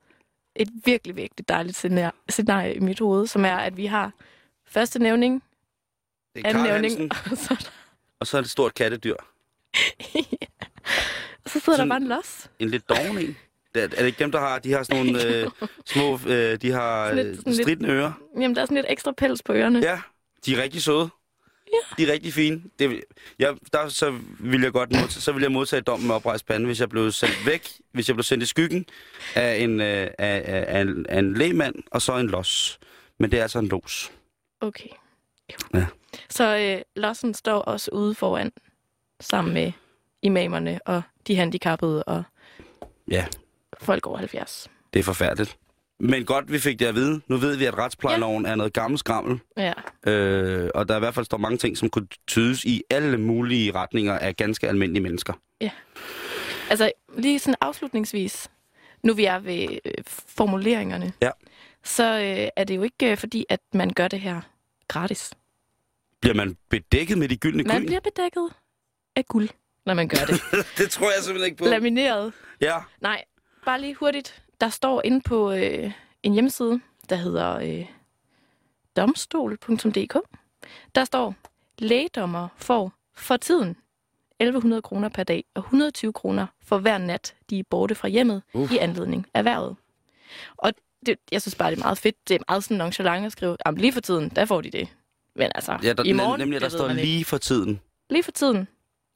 et virkelig, virkelig dejligt scenarie, scenarie i mit hoved, som er, at vi har første nævning,
Det er
anden nævning,
Hansen,
og så, er der-
og så er det et stort kattedyr.
og så sidder
Sådan-
der bare en los.
En lidt doven en. Er, er det ikke dem, der har, de har sådan nogle øh, små, øh, de har
Sådan lidt-
øh,
sådan lidt-
stridende ører.
Jamen, der er sådan lidt ekstra pels på ørerne.
Ja, de er rigtig søde. Ja. De er rigtig fine. Det, jeg, der, så vil jeg godt modtage, så vil jeg modtage dommen med oprejst pande, hvis jeg blev sendt væk, hvis jeg blev sendt i skyggen af en, øh, af, af, af, en, af en lægmand, og så en los. Men det er altså en los.
Okay.
Ja.
Så øh, lossen står også ude foran, sammen med imamerne og de handicappede og
Ja,
folk over 70.
det er forfærdeligt. Men godt, vi fik det at vide. Nu ved vi, at retsplejeloven ja. er noget gammel skrammel.
Ja.
Øh, og der i hvert fald står mange ting, som kunne tydes i alle mulige retninger af ganske almindelige mennesker.
Altså, lige sådan afslutningsvis, nu vi er ved øh, formuleringerne,
Ja.
så øh, er det jo ikke øh, fordi, at man gør det her gratis.
Bliver man bedækket med de gyldne
Man
gryn?
bliver bedækket af guld, når man gør det.
det tror jeg simpelthen ikke på.
Lamineret.
Ja.
Nej, bare lige hurtigt. Der står inde på øh, en hjemmeside, der hedder øh, domstol.dk. Der står, lægedommer får for tiden 1100 kroner per dag og 120 kroner for hver nat, de er borte fra hjemmet uh. i anledning af erhvervet. Og det, jeg synes bare, det er meget fedt. Det er meget sådan nonchalant at skrive, jamen lige for tiden, der får de det. Men altså,
Ja, der,
i morgen,
nemlig, der står lige for tiden.
Lige for tiden.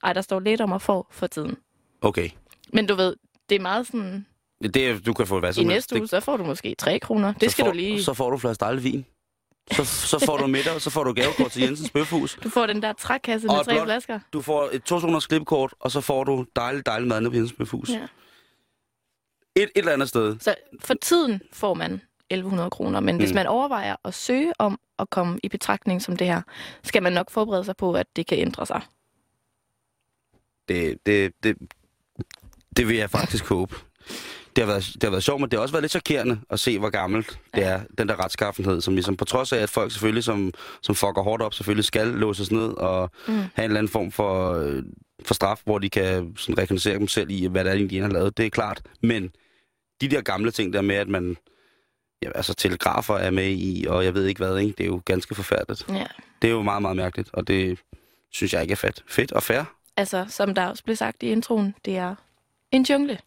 Ej, der står lægedommer får for tiden.
Okay.
Men du ved, det er meget sådan,
Det du kan få hvad
i
som helst.
næste uge, så får du måske 3 kroner. Det
så
skal
får,
du lige...
Så får du flaske dejlig vin. Så, så får du middag, så får du gavekort til Jensens Bøfhus.
Du får den der trækasse
Og
med tre
blåt-
flasker.
Du får et 200 klippekort, og så får du dejlig, dejlig mad på Jensens Bøfhus.
Ja.
Et, et eller andet sted.
Så for tiden får man 1100 kroner, men mm. hvis man overvejer at søge om at komme i betragtning som det her, skal man nok forberede sig på, at det kan ændre sig.
Det, det, det, det vil jeg faktisk håbe. Det har, været, det har været sjovt, men det har også været lidt chokerende at se, hvor gammelt det er, den der retskaffenhed, som ligesom på trods af, at folk selvfølgelig, som, som fucker hårdt op, selvfølgelig skal låses ned og mm. have en eller anden form for, øh, for straf, hvor de kan sådan, rekognosere dem selv i, hvad det er, de har lavet. Det er klart. Men de der gamle ting der med, at man ja, altså telegrafer er med i, og jeg ved ikke hvad, ikke? det er jo ganske forfærdeligt.
Ja.
Det er jo meget, meget mærkeligt, og det synes jeg ikke er fedt. Fedt og fair.
Altså, som der også blev sagt i introen, det er en jungle.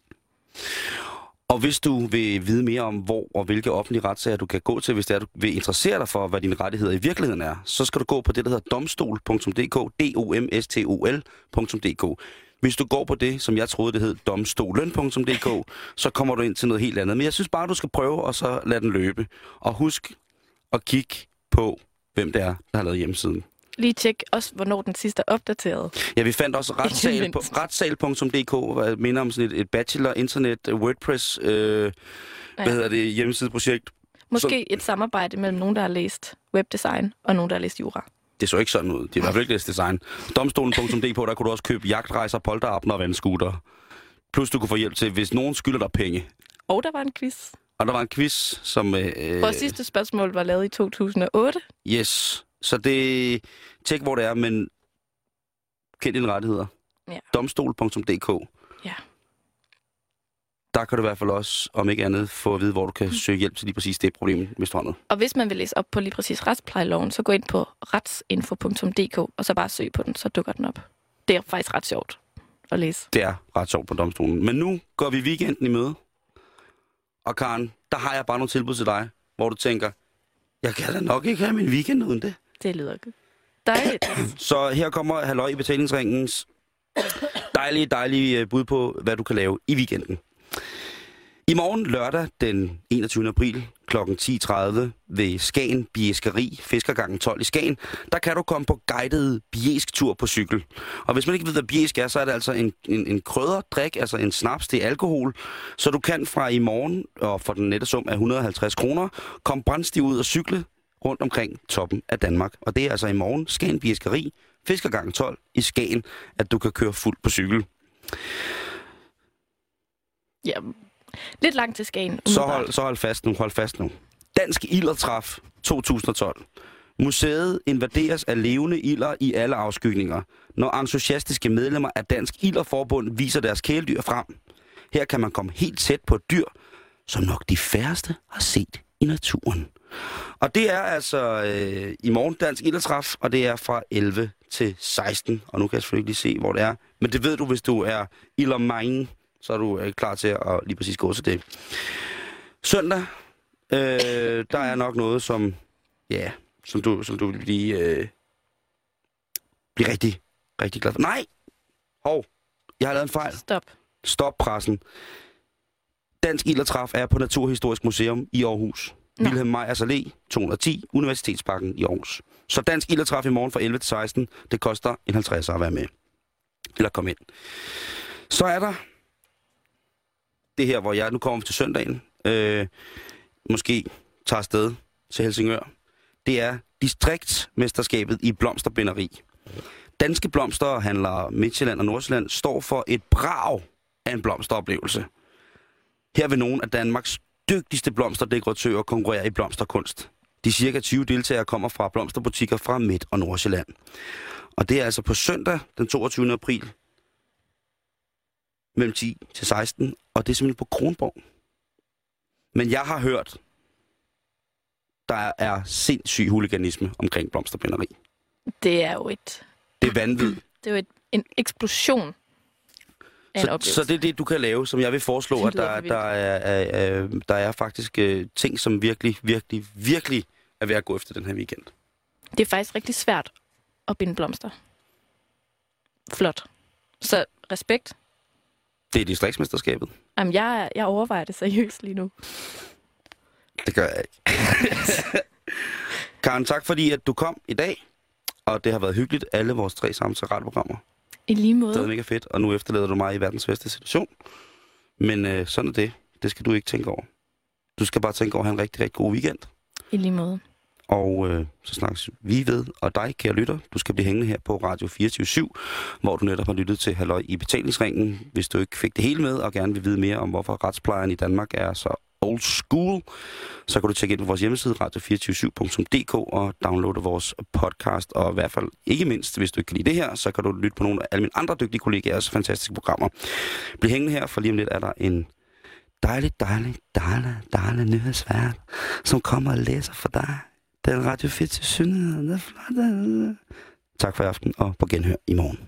Og hvis du vil vide mere om, hvor og hvilke offentlige retssager du kan gå til, hvis det er, du vil interessere dig for, hvad dine rettigheder i virkeligheden er, så skal du gå på det, der hedder domstol.dk, d o m s t o l.dk. Hvis du går på det, som jeg troede, det hed domstolen.dk, så kommer du ind til noget helt andet. Men jeg synes bare, du skal prøve, og så lade den løbe. Og husk at kigge på, hvem det er, der har lavet hjemmesiden.
Lige tjek også, hvornår den sidste er opdateret.
Ja, vi fandt også retssal retssal.dk, hvad minder om sådan et, et bachelor, internet, WordPress, øh, ja. hvad hedder det, hjemmesideprojekt.
Måske et samarbejde mellem nogen, der har læst webdesign, og nogen, der har læst jura.
Det så ikke sådan ud. Det er i hvert fald ikke læst design. Domstolen.dk, der kunne du også købe jagtrejser, polterabner og vandskuter. Plus du kunne få hjælp til, hvis nogen skylder dig penge.
Og der var en quiz.
Og der var en quiz, som... Øh,
Vores sidste spørgsmål var lavet i 2008.
Yes. Så det... Tjek, hvor det er, men kend dine rettigheder.
Ja.
Domstol.dk.
Ja.
Der kan du i hvert fald også, om ikke andet, få at vide, hvor du kan søge hjælp til lige præcis det problem, hvis du har noget.
Og hvis man vil læse op på lige præcis retsplejeloven, så gå ind på retsinfo.dk, og så bare søg på den, så dukker den op. Det er faktisk ret sjovt at læse.
Det er ret sjovt på domstolen. Men nu går vi weekenden i møde. Og Karen, der har jeg bare nogle tilbud til dig, hvor du tænker, jeg kan da nok ikke have min weekend uden det.
Det lyder godt. Dejligt.
Så her kommer Halløj i betalingsringens dejlige, dejlige øh, bud på, hvad du kan lave i weekenden. I morgen lørdag den 21. april kl. 10.30 ved Skagen Bieskeri, Fiskergangen 12 i Skagen, der kan du komme på guided biesk-tur på cykel. Og hvis man ikke ved, hvad biesk er, så er det altså en, en, en krødderdrik, altså en snaps, det er alkohol. Så du kan fra i morgen, og for den nette sum af 150 kroner, komme brændstiv ud og cykle rundt omkring toppen af Danmark. Og det er altså i morgen, Skagen Bieskeri, Fiskergangen 12 i Skagen, at du kan køre fuldt på cykel.
ja, lidt langt til Skagen.
Så hold, så hold fast nu, hold fast nu. Dansk Ildertræf 2012. Museet invaderes af levende ilder i alle afskygninger, når entusiastiske medlemmer af Dansk Ilderforbund viser deres kæledyr frem. Her kan man komme helt tæt på et dyr, som nok de færreste har set i naturen. Og det er altså øh, i morgen Dansk Ildertræf, og det er fra 11 til 16. Og nu kan jeg selvfølgelig lige se, hvor det er. Men det ved du, hvis du er ildermine, så er du øh, klar til at lige præcis gå til det. Søndag, øh, der er nok noget, som, ja, som du, som du vil blive, øh, blive rigtig, rigtig glad for. Nej! Hov, jeg har lavet en fejl.
Stop.
Stop pressen. Dansk Ildertræf er på Naturhistorisk Museum i Aarhus.
Vilhelm
Wilhelm Meyers Allé, 210, Universitetsparken i Aarhus. Så Dansk Ildertræf i morgen fra 11 til 16, det koster en 50 at være med. Eller komme ind. Så er der det her, hvor jeg nu kommer til søndagen, øh, måske tager afsted til Helsingør. Det er distriktsmesterskabet i blomsterbinderi. Danske blomsterhandlere Midtjylland og Nordsjælland står for et brag af en blomsteroplevelse. Her vil nogle af Danmarks dygtigste blomsterdekoratører konkurrere i blomsterkunst. De cirka 20 deltagere kommer fra blomsterbutikker fra Midt- og Nordsjælland. Og det er altså på søndag den 22. april mellem 10 til 16, og det er simpelthen på Kronborg. Men jeg har hørt, der er sindssyg huliganisme omkring blomsterbinderi.
Det er jo et,
Det er vanvid.
det er jo et, en eksplosion en
Så,
oplevelse.
så det er det, du kan lave, som jeg vil foreslå, at der, der, er, er, er, der er faktisk øh, ting, som virkelig, virkelig, virkelig er ved at gå efter den her weekend.
Det er faktisk rigtig svært at binde blomster. Flot. Så respekt.
Det er distriktsmesterskabet.
Jamen, jeg, jeg overvejer det seriøst lige nu.
Det gør jeg ikke. Karen, tak fordi at du kom i dag. Og det har været hyggeligt, alle vores tre samtaleprogrammer.
I lige
Det var
måde.
mega fedt, og nu efterlader du mig i verdens bedste situation. Men øh, sådan er det. Det skal du ikke tænke over. Du skal bare tænke over at have en rigtig, rigtig god weekend.
I lige måde.
Og øh, så snakkes vi ved, og dig, kære lytter, du skal blive hængende her på Radio 24 hvor du netop har lyttet til Halløj i betalingsringen. Hvis du ikke fik det hele med, og gerne vil vide mere om, hvorfor retsplejen i Danmark er så old school, så kan du tjekke ind på vores hjemmeside radio247.dk og downloade vores podcast. Og i hvert fald, ikke mindst, hvis du ikke kan lide det her, så kan du lytte på nogle af alle mine andre dygtige kollegaers fantastiske programmer. Bliv hængende her, for lige om lidt er der en dejlig, dejlig, dejlig, dejlig nyhedsvært, som kommer og læser for dig. Den Radio 4 til Tak for i aften, og på genhør i morgen.